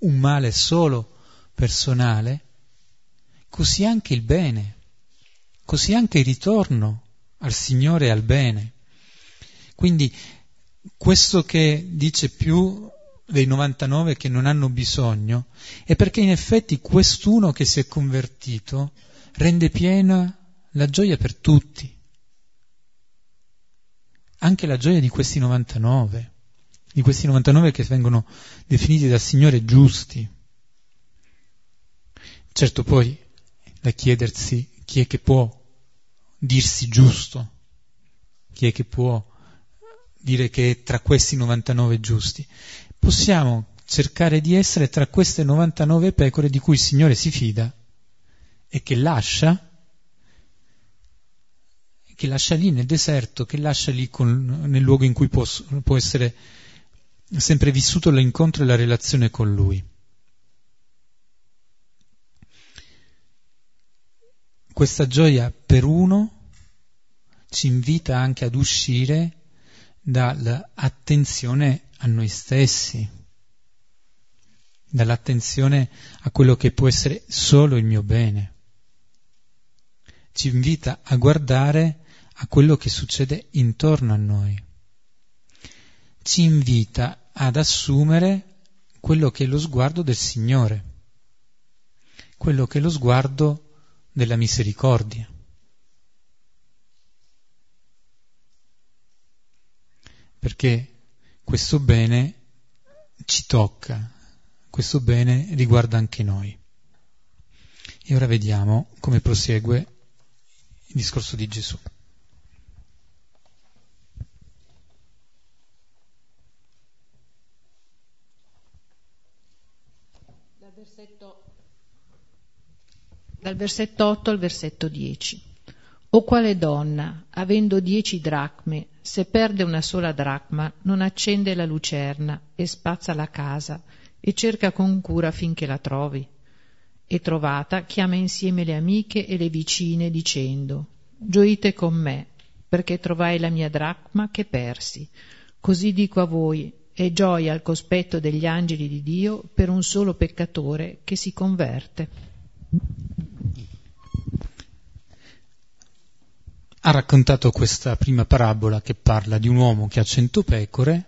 un male solo personale, così anche il bene, così anche il ritorno al Signore e al bene. Quindi questo che dice più dei 99 che non hanno bisogno è perché in effetti quest'uno che si è convertito rende piena la gioia per tutti, anche la gioia di questi 99, di questi 99 che vengono definiti dal Signore giusti. Certo poi da chiedersi chi è che può dirsi giusto, chi è che può dire che è tra questi 99 giusti. Possiamo cercare di essere tra queste 99 pecore di cui il Signore si fida e che lascia, che lascia lì nel deserto, che lascia lì con, nel luogo in cui può, può essere sempre vissuto l'incontro e la relazione con Lui. Questa gioia per uno ci invita anche ad uscire dall'attenzione a noi stessi, dall'attenzione a quello che può essere solo il mio bene. Ci invita a guardare a quello che succede intorno a noi. Ci invita ad assumere quello che è lo sguardo del Signore, quello che è lo sguardo della misericordia. Perché questo bene ci tocca, questo bene riguarda anche noi. E ora vediamo come prosegue il discorso di Gesù. Dal versetto 8 al versetto 10. O quale donna, avendo dieci dracme, se perde una sola dracma, non accende la lucerna e spazza la casa e cerca con cura finché la trovi? E trovata, chiama insieme le amiche e le vicine dicendo, Gioite con me, perché trovai la mia dracma che persi. Così dico a voi, è gioia al cospetto degli angeli di Dio per un solo peccatore che si converte. Ha raccontato questa prima parabola che parla di un uomo che ha cento pecore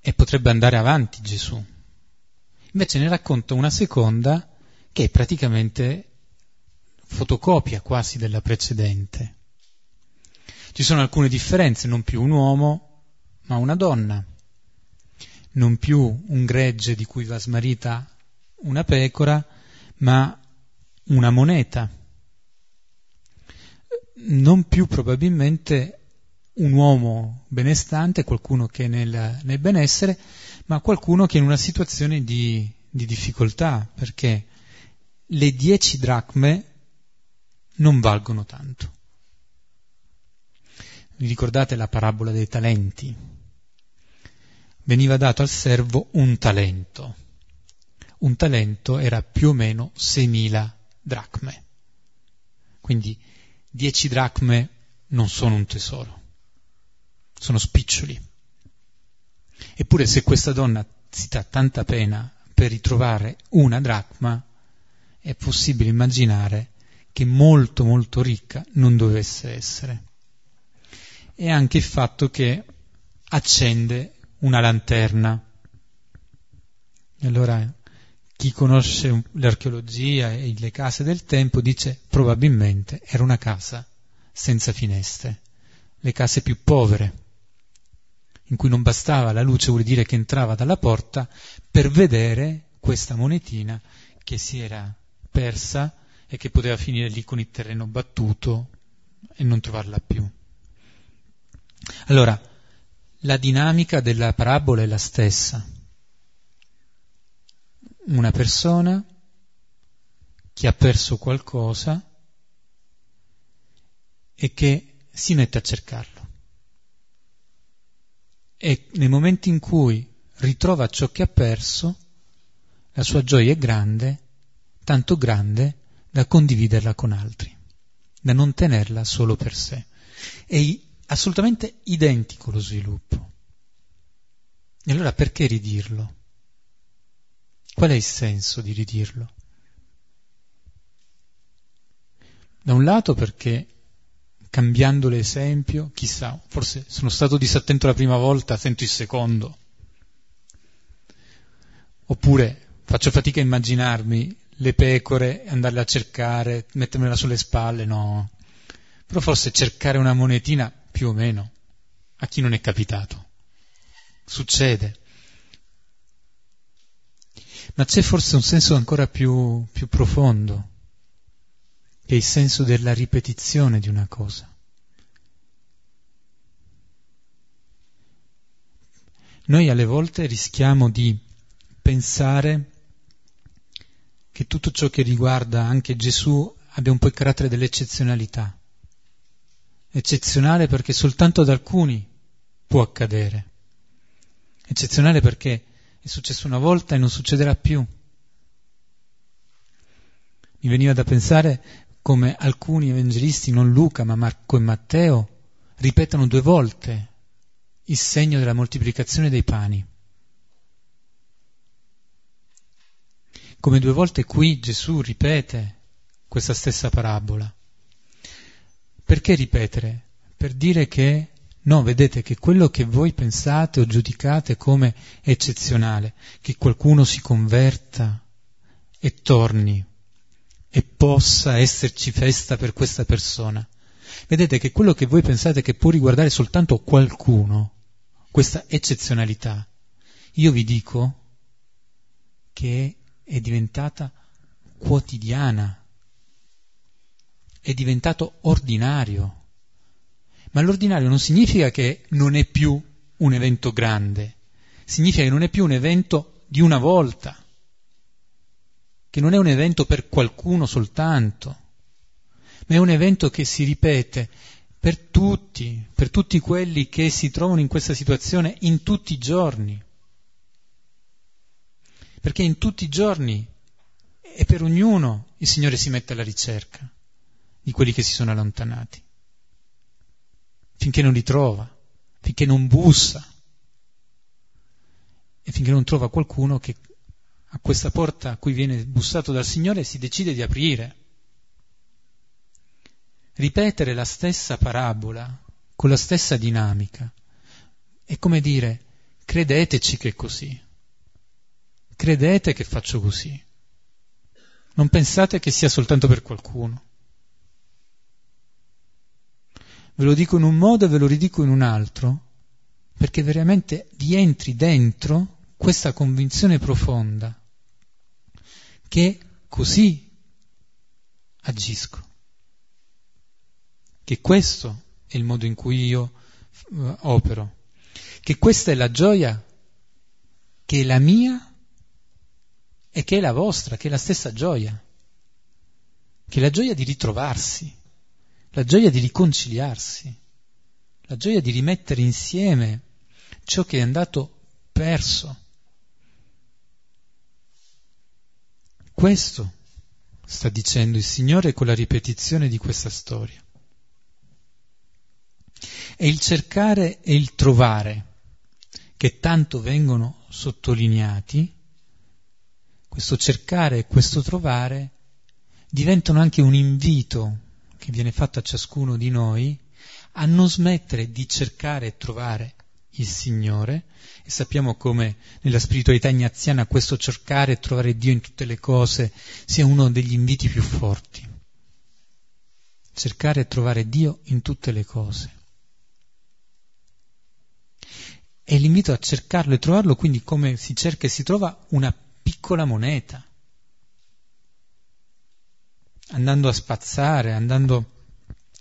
e potrebbe andare avanti Gesù. Invece ne racconta una seconda che è praticamente fotocopia quasi della precedente. Ci sono alcune differenze, non più un uomo, ma una donna, non più un gregge di cui va smarrita una pecora, ma una moneta non più probabilmente un uomo benestante, qualcuno che è nel, nel benessere, ma qualcuno che è in una situazione di, di difficoltà, perché le dieci dracme non valgono tanto. Vi ricordate la parabola dei talenti? Veniva dato al servo un talento. Un talento era più o meno 6.000 dracme. Quindi dieci dracme non sono un tesoro, sono spiccioli. Eppure se questa donna si dà tanta pena per ritrovare una dracma, è possibile immaginare che molto molto ricca non dovesse essere. E anche il fatto che accende una lanterna. E allora chi conosce l'archeologia e le case del tempo dice probabilmente era una casa senza finestre, le case più povere, in cui non bastava la luce, vuol dire che entrava dalla porta per vedere questa monetina che si era persa e che poteva finire lì con il terreno battuto e non trovarla più. Allora, la dinamica della parabola è la stessa. Una persona che ha perso qualcosa e che si mette a cercarlo. E nel momento in cui ritrova ciò che ha perso, la sua gioia è grande, tanto grande da condividerla con altri, da non tenerla solo per sé. È assolutamente identico lo sviluppo. E allora perché ridirlo? Qual è il senso di ridirlo? Da un lato perché cambiando l'esempio, chissà, forse sono stato disattento la prima volta, sento il secondo. Oppure faccio fatica a immaginarmi le pecore, andarle a cercare, mettermela sulle spalle, no. Però forse cercare una monetina, più o meno, a chi non è capitato. Succede. Ma c'è forse un senso ancora più, più profondo che è il senso della ripetizione di una cosa. Noi alle volte rischiamo di pensare che tutto ciò che riguarda anche Gesù abbia un po' il carattere dell'eccezionalità. Eccezionale perché soltanto ad alcuni può accadere. Eccezionale perché è successo una volta e non succederà più. Mi veniva da pensare come alcuni evangelisti, non Luca ma Marco e Matteo, ripetono due volte il segno della moltiplicazione dei pani. Come due volte qui Gesù ripete questa stessa parabola. Perché ripetere? Per dire che no, vedete che quello che voi pensate o giudicate come eccezionale, che qualcuno si converta e torni e possa esserci festa per questa persona. Vedete che quello che voi pensate che può riguardare soltanto qualcuno, questa eccezionalità, io vi dico che è diventata quotidiana, è diventato ordinario. Ma l'ordinario non significa che non è più un evento grande, significa che non è più un evento di una volta. Che non è un evento per qualcuno soltanto, ma è un evento che si ripete per tutti, per tutti quelli che si trovano in questa situazione in tutti i giorni. Perché in tutti i giorni e per ognuno il Signore si mette alla ricerca di quelli che si sono allontanati, finché non li trova, finché non bussa e finché non trova qualcuno che a questa porta a cui viene bussato dal Signore si decide di aprire. Ripetere la stessa parabola con la stessa dinamica è come dire credeteci che è così, credete che faccio così, non pensate che sia soltanto per qualcuno. Ve lo dico in un modo e ve lo ridico in un altro, perché veramente vi entri dentro questa convinzione profonda che così agisco, che questo è il modo in cui io uh, opero, che questa è la gioia che è la mia e che è la vostra, che è la stessa gioia, che è la gioia di ritrovarsi, la gioia di riconciliarsi, la gioia di rimettere insieme ciò che è andato perso Questo sta dicendo il Signore con la ripetizione di questa storia. È il cercare e il trovare che tanto vengono sottolineati, questo cercare e questo trovare diventano anche un invito che viene fatto a ciascuno di noi a non smettere di cercare e trovare il Signore e sappiamo come nella spiritualità ignaziana questo cercare e trovare Dio in tutte le cose sia uno degli inviti più forti. Cercare e trovare Dio in tutte le cose. E l'invito a cercarlo e trovarlo quindi come si cerca e si trova una piccola moneta, andando a spazzare, andando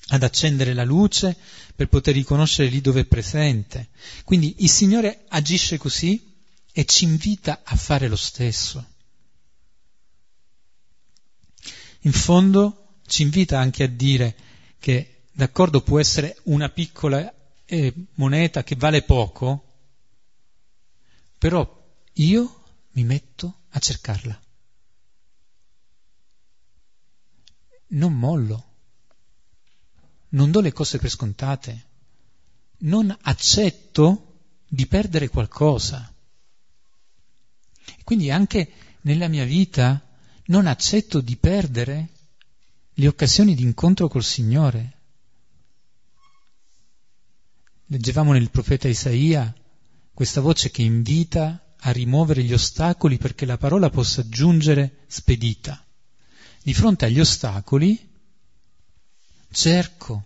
ad accendere la luce per poter riconoscere lì dove è presente. Quindi il Signore agisce così e ci invita a fare lo stesso. In fondo ci invita anche a dire che, d'accordo, può essere una piccola eh, moneta che vale poco, però io mi metto a cercarla. Non mollo non do le cose per scontate, non accetto di perdere qualcosa. Quindi anche nella mia vita non accetto di perdere le occasioni di incontro col Signore. Leggevamo nel profeta Isaia questa voce che invita a rimuovere gli ostacoli perché la parola possa giungere spedita. Di fronte agli ostacoli cerco,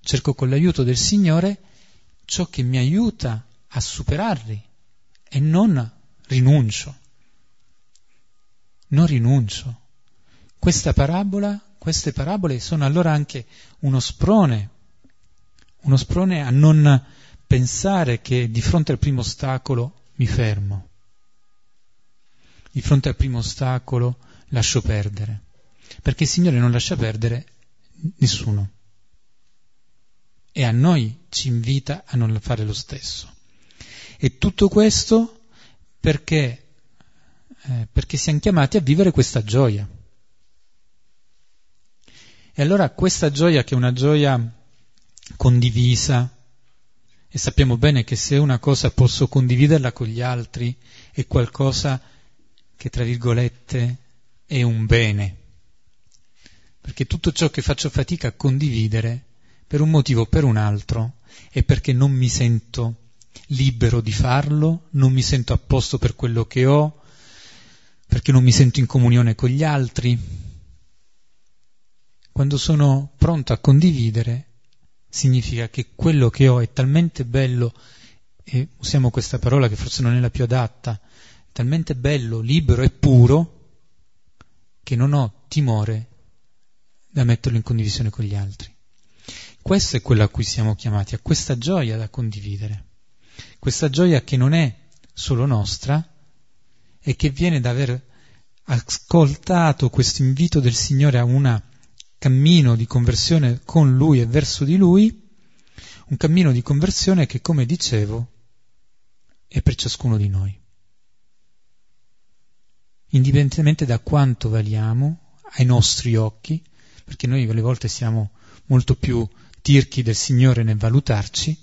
cerco con l'aiuto del Signore ciò che mi aiuta a superarli e non rinuncio. Non rinuncio. Questa parabola, queste parabole sono allora anche uno sprone, uno sprone a non pensare che di fronte al primo ostacolo mi fermo. Di fronte al primo ostacolo lascio perdere. Perché il Signore non lascia perdere Nessuno. E a noi ci invita a non fare lo stesso. E tutto questo perché, eh, perché siamo chiamati a vivere questa gioia. E allora questa gioia che è una gioia condivisa, e sappiamo bene che se una cosa posso condividerla con gli altri è qualcosa che, tra virgolette, è un bene perché tutto ciò che faccio fatica a condividere, per un motivo o per un altro, è perché non mi sento libero di farlo, non mi sento a posto per quello che ho, perché non mi sento in comunione con gli altri. Quando sono pronto a condividere, significa che quello che ho è talmente bello, e usiamo questa parola che forse non è la più adatta, talmente bello, libero e puro, che non ho timore da metterlo in condivisione con gli altri. Questo è quello a cui siamo chiamati, a questa gioia da condividere, questa gioia che non è solo nostra e che viene da aver ascoltato questo invito del Signore a un cammino di conversione con Lui e verso di Lui, un cammino di conversione che, come dicevo, è per ciascuno di noi. Indipendentemente da quanto valiamo ai nostri occhi, perché noi alle volte siamo molto più tirchi del Signore nel valutarci,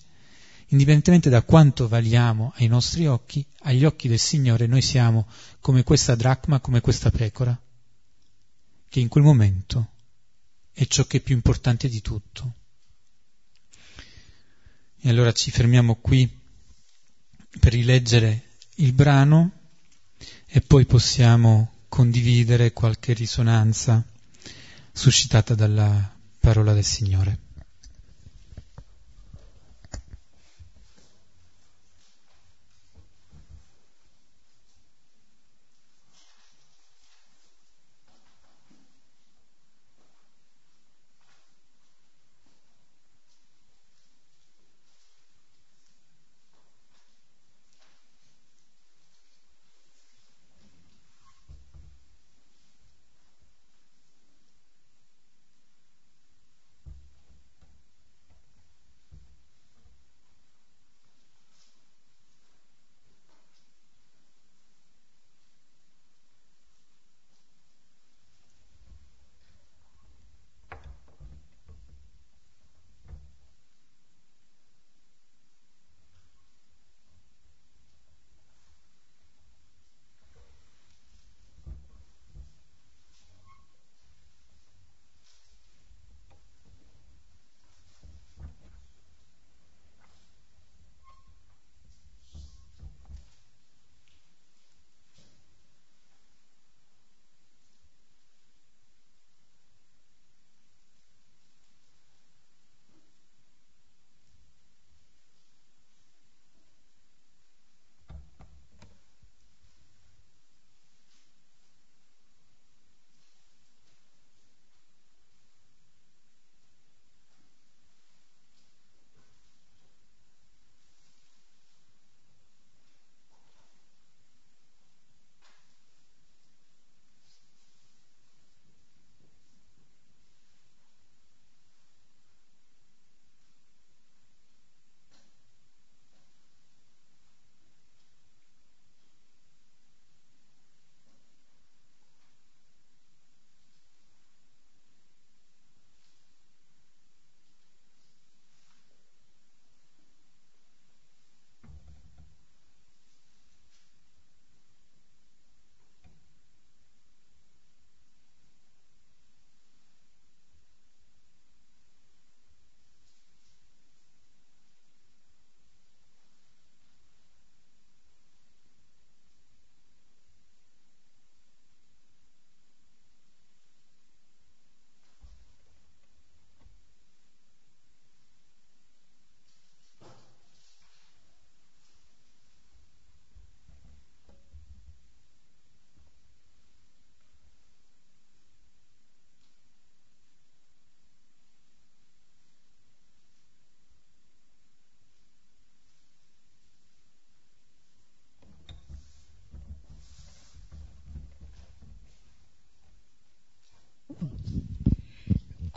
indipendentemente da quanto valiamo ai nostri occhi, agli occhi del Signore noi siamo come questa dracma, come questa pecora, che in quel momento è ciò che è più importante di tutto. E allora ci fermiamo qui per rileggere il brano e poi possiamo condividere qualche risonanza suscitata dalla parola del Signore.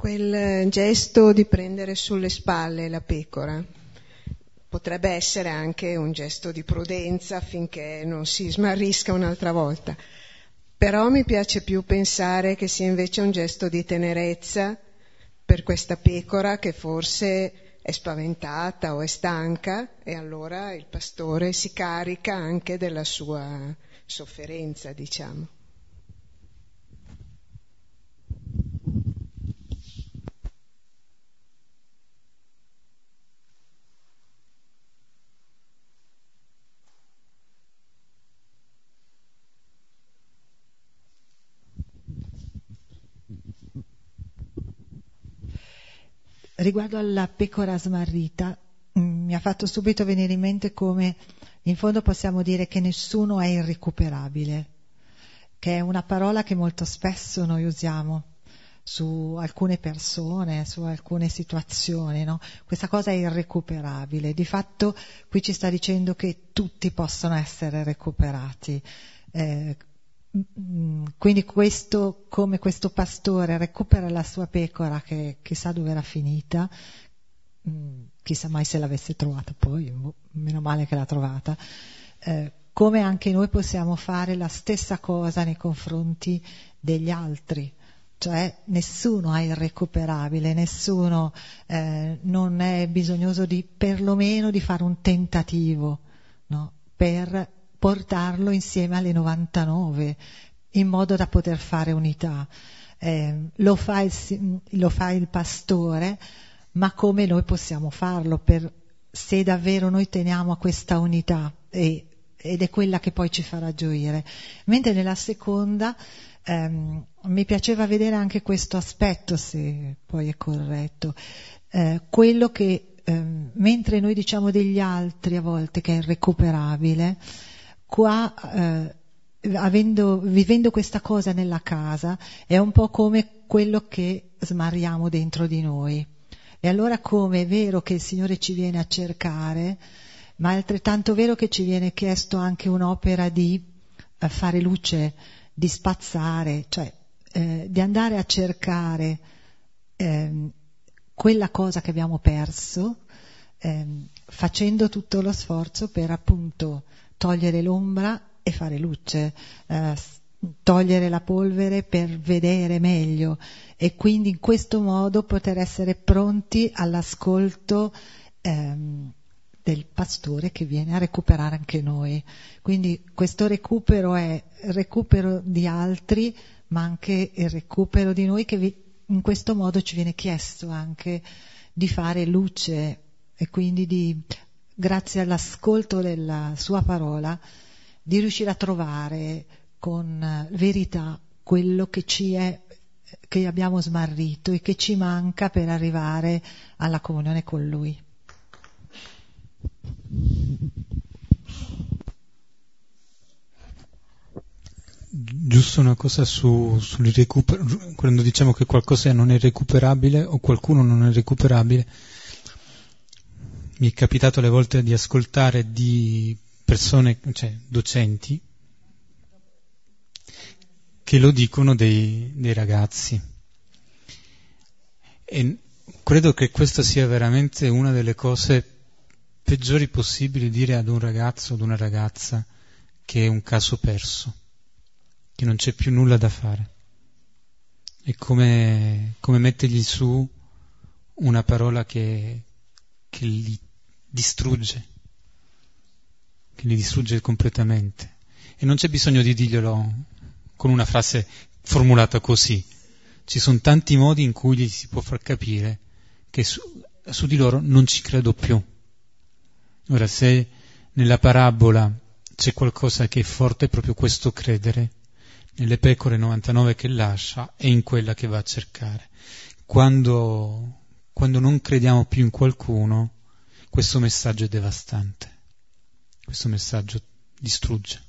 Quel gesto di prendere sulle spalle la pecora potrebbe essere anche un gesto di prudenza affinché non si smarrisca un'altra volta. Però mi piace più pensare che sia invece un gesto di tenerezza per questa pecora che forse è spaventata o è stanca e allora il pastore si carica anche della sua sofferenza, diciamo. Riguardo alla pecora smarrita, mm, mi ha fatto subito venire in mente come in fondo possiamo dire che nessuno è irrecuperabile, che è una parola che molto spesso noi usiamo su alcune persone, su alcune situazioni, no? Questa cosa è irrecuperabile. Di fatto qui ci sta dicendo che tutti possono essere recuperati. Eh, quindi questo, come questo pastore recupera la sua pecora che chissà dove era finita, mm, chissà mai se l'avesse trovata poi, boh, meno male che l'ha trovata, eh, come anche noi possiamo fare la stessa cosa nei confronti degli altri. Cioè nessuno è irrecuperabile, nessuno eh, non è bisognoso di perlomeno di fare un tentativo no? per portarlo insieme alle 99 in modo da poter fare unità. Eh, lo, fa il, lo, fa il, pastore, ma come noi possiamo farlo per, se davvero noi teniamo a questa unità e, ed è quella che poi ci farà gioire. Mentre nella seconda ehm, mi piaceva vedere anche questo aspetto, se poi è corretto, eh, quello che ehm, mentre noi diciamo degli altri a volte che è irrecuperabile, qua eh, avendo, vivendo questa cosa nella casa è un po' come quello che smarriamo dentro di noi. E allora come è vero che il Signore ci viene a cercare, ma è altrettanto vero che ci viene chiesto anche un'opera di eh, fare luce, di spazzare, cioè eh, di andare a cercare eh, quella cosa che abbiamo perso, ehm, facendo tutto lo sforzo per appunto togliere l'ombra e fare luce, eh, togliere la polvere per vedere meglio e quindi in questo modo poter essere pronti all'ascolto ehm, del pastore che viene a recuperare anche noi. Quindi questo recupero è il recupero di altri, ma anche il recupero di noi che vi, in questo modo ci viene chiesto anche di fare luce e quindi di grazie all'ascolto della sua parola, di riuscire a trovare con verità quello che ci è che abbiamo smarrito e che ci manca per arrivare alla comunione con Lui. Giusto una cosa su, sul recupero, quando diciamo che qualcosa non è recuperabile o qualcuno non è recuperabile, mi è capitato alle volte di ascoltare di persone, cioè docenti, che lo dicono dei, dei ragazzi. E credo che questa sia veramente una delle cose peggiori possibili dire ad un ragazzo o ad una ragazza che è un caso perso, che non c'è più nulla da fare. È come, come mettergli su una parola che, che li distrugge, che li distrugge completamente. E non c'è bisogno di dirglielo con una frase formulata così. Ci sono tanti modi in cui gli si può far capire che su, su di loro non ci credo più. Ora, se nella parabola c'è qualcosa che è forte, è proprio questo credere nelle pecore 99 che lascia e in quella che va a cercare. Quando, quando non crediamo più in qualcuno, questo messaggio è devastante, questo messaggio distrugge.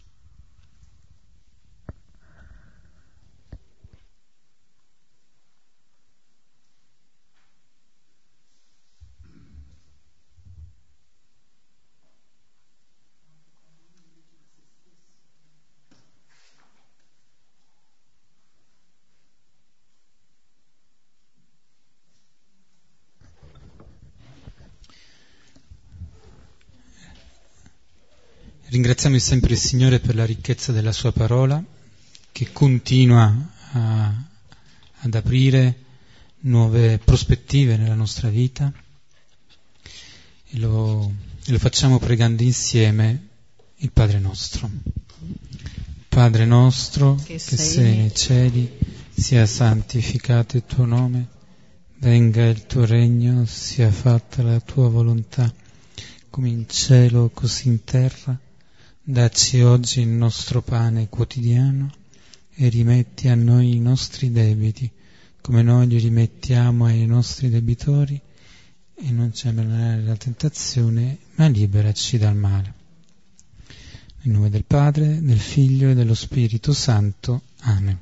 Ringraziamo sempre il Signore per la ricchezza della Sua parola che continua a, ad aprire nuove prospettive nella nostra vita e lo, e lo facciamo pregando insieme il Padre nostro. Padre nostro che, che sei nei cieli, sia santificato il tuo nome, venga il tuo regno, sia fatta la tua volontà, come in cielo così in terra. Dacci oggi il nostro pane quotidiano e rimetti a noi i nostri debiti, come noi li rimettiamo ai nostri debitori, e non ci abbandonare alla tentazione, ma liberaci dal male. Nel nome del Padre, del Figlio e dello Spirito Santo. Amen.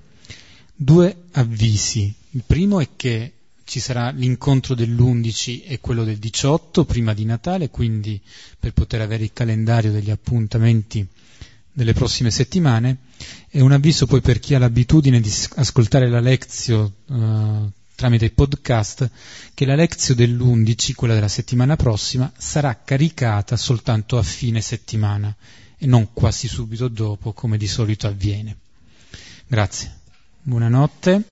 Due avvisi. Il primo è che ci sarà l'incontro dell'11 e quello del 18 prima di Natale, quindi per poter avere il calendario degli appuntamenti delle prossime settimane e un avviso poi per chi ha l'abitudine di ascoltare la lezio uh, tramite podcast che la lezio dell'11, quella della settimana prossima, sarà caricata soltanto a fine settimana e non quasi subito dopo come di solito avviene. Grazie. Buonanotte.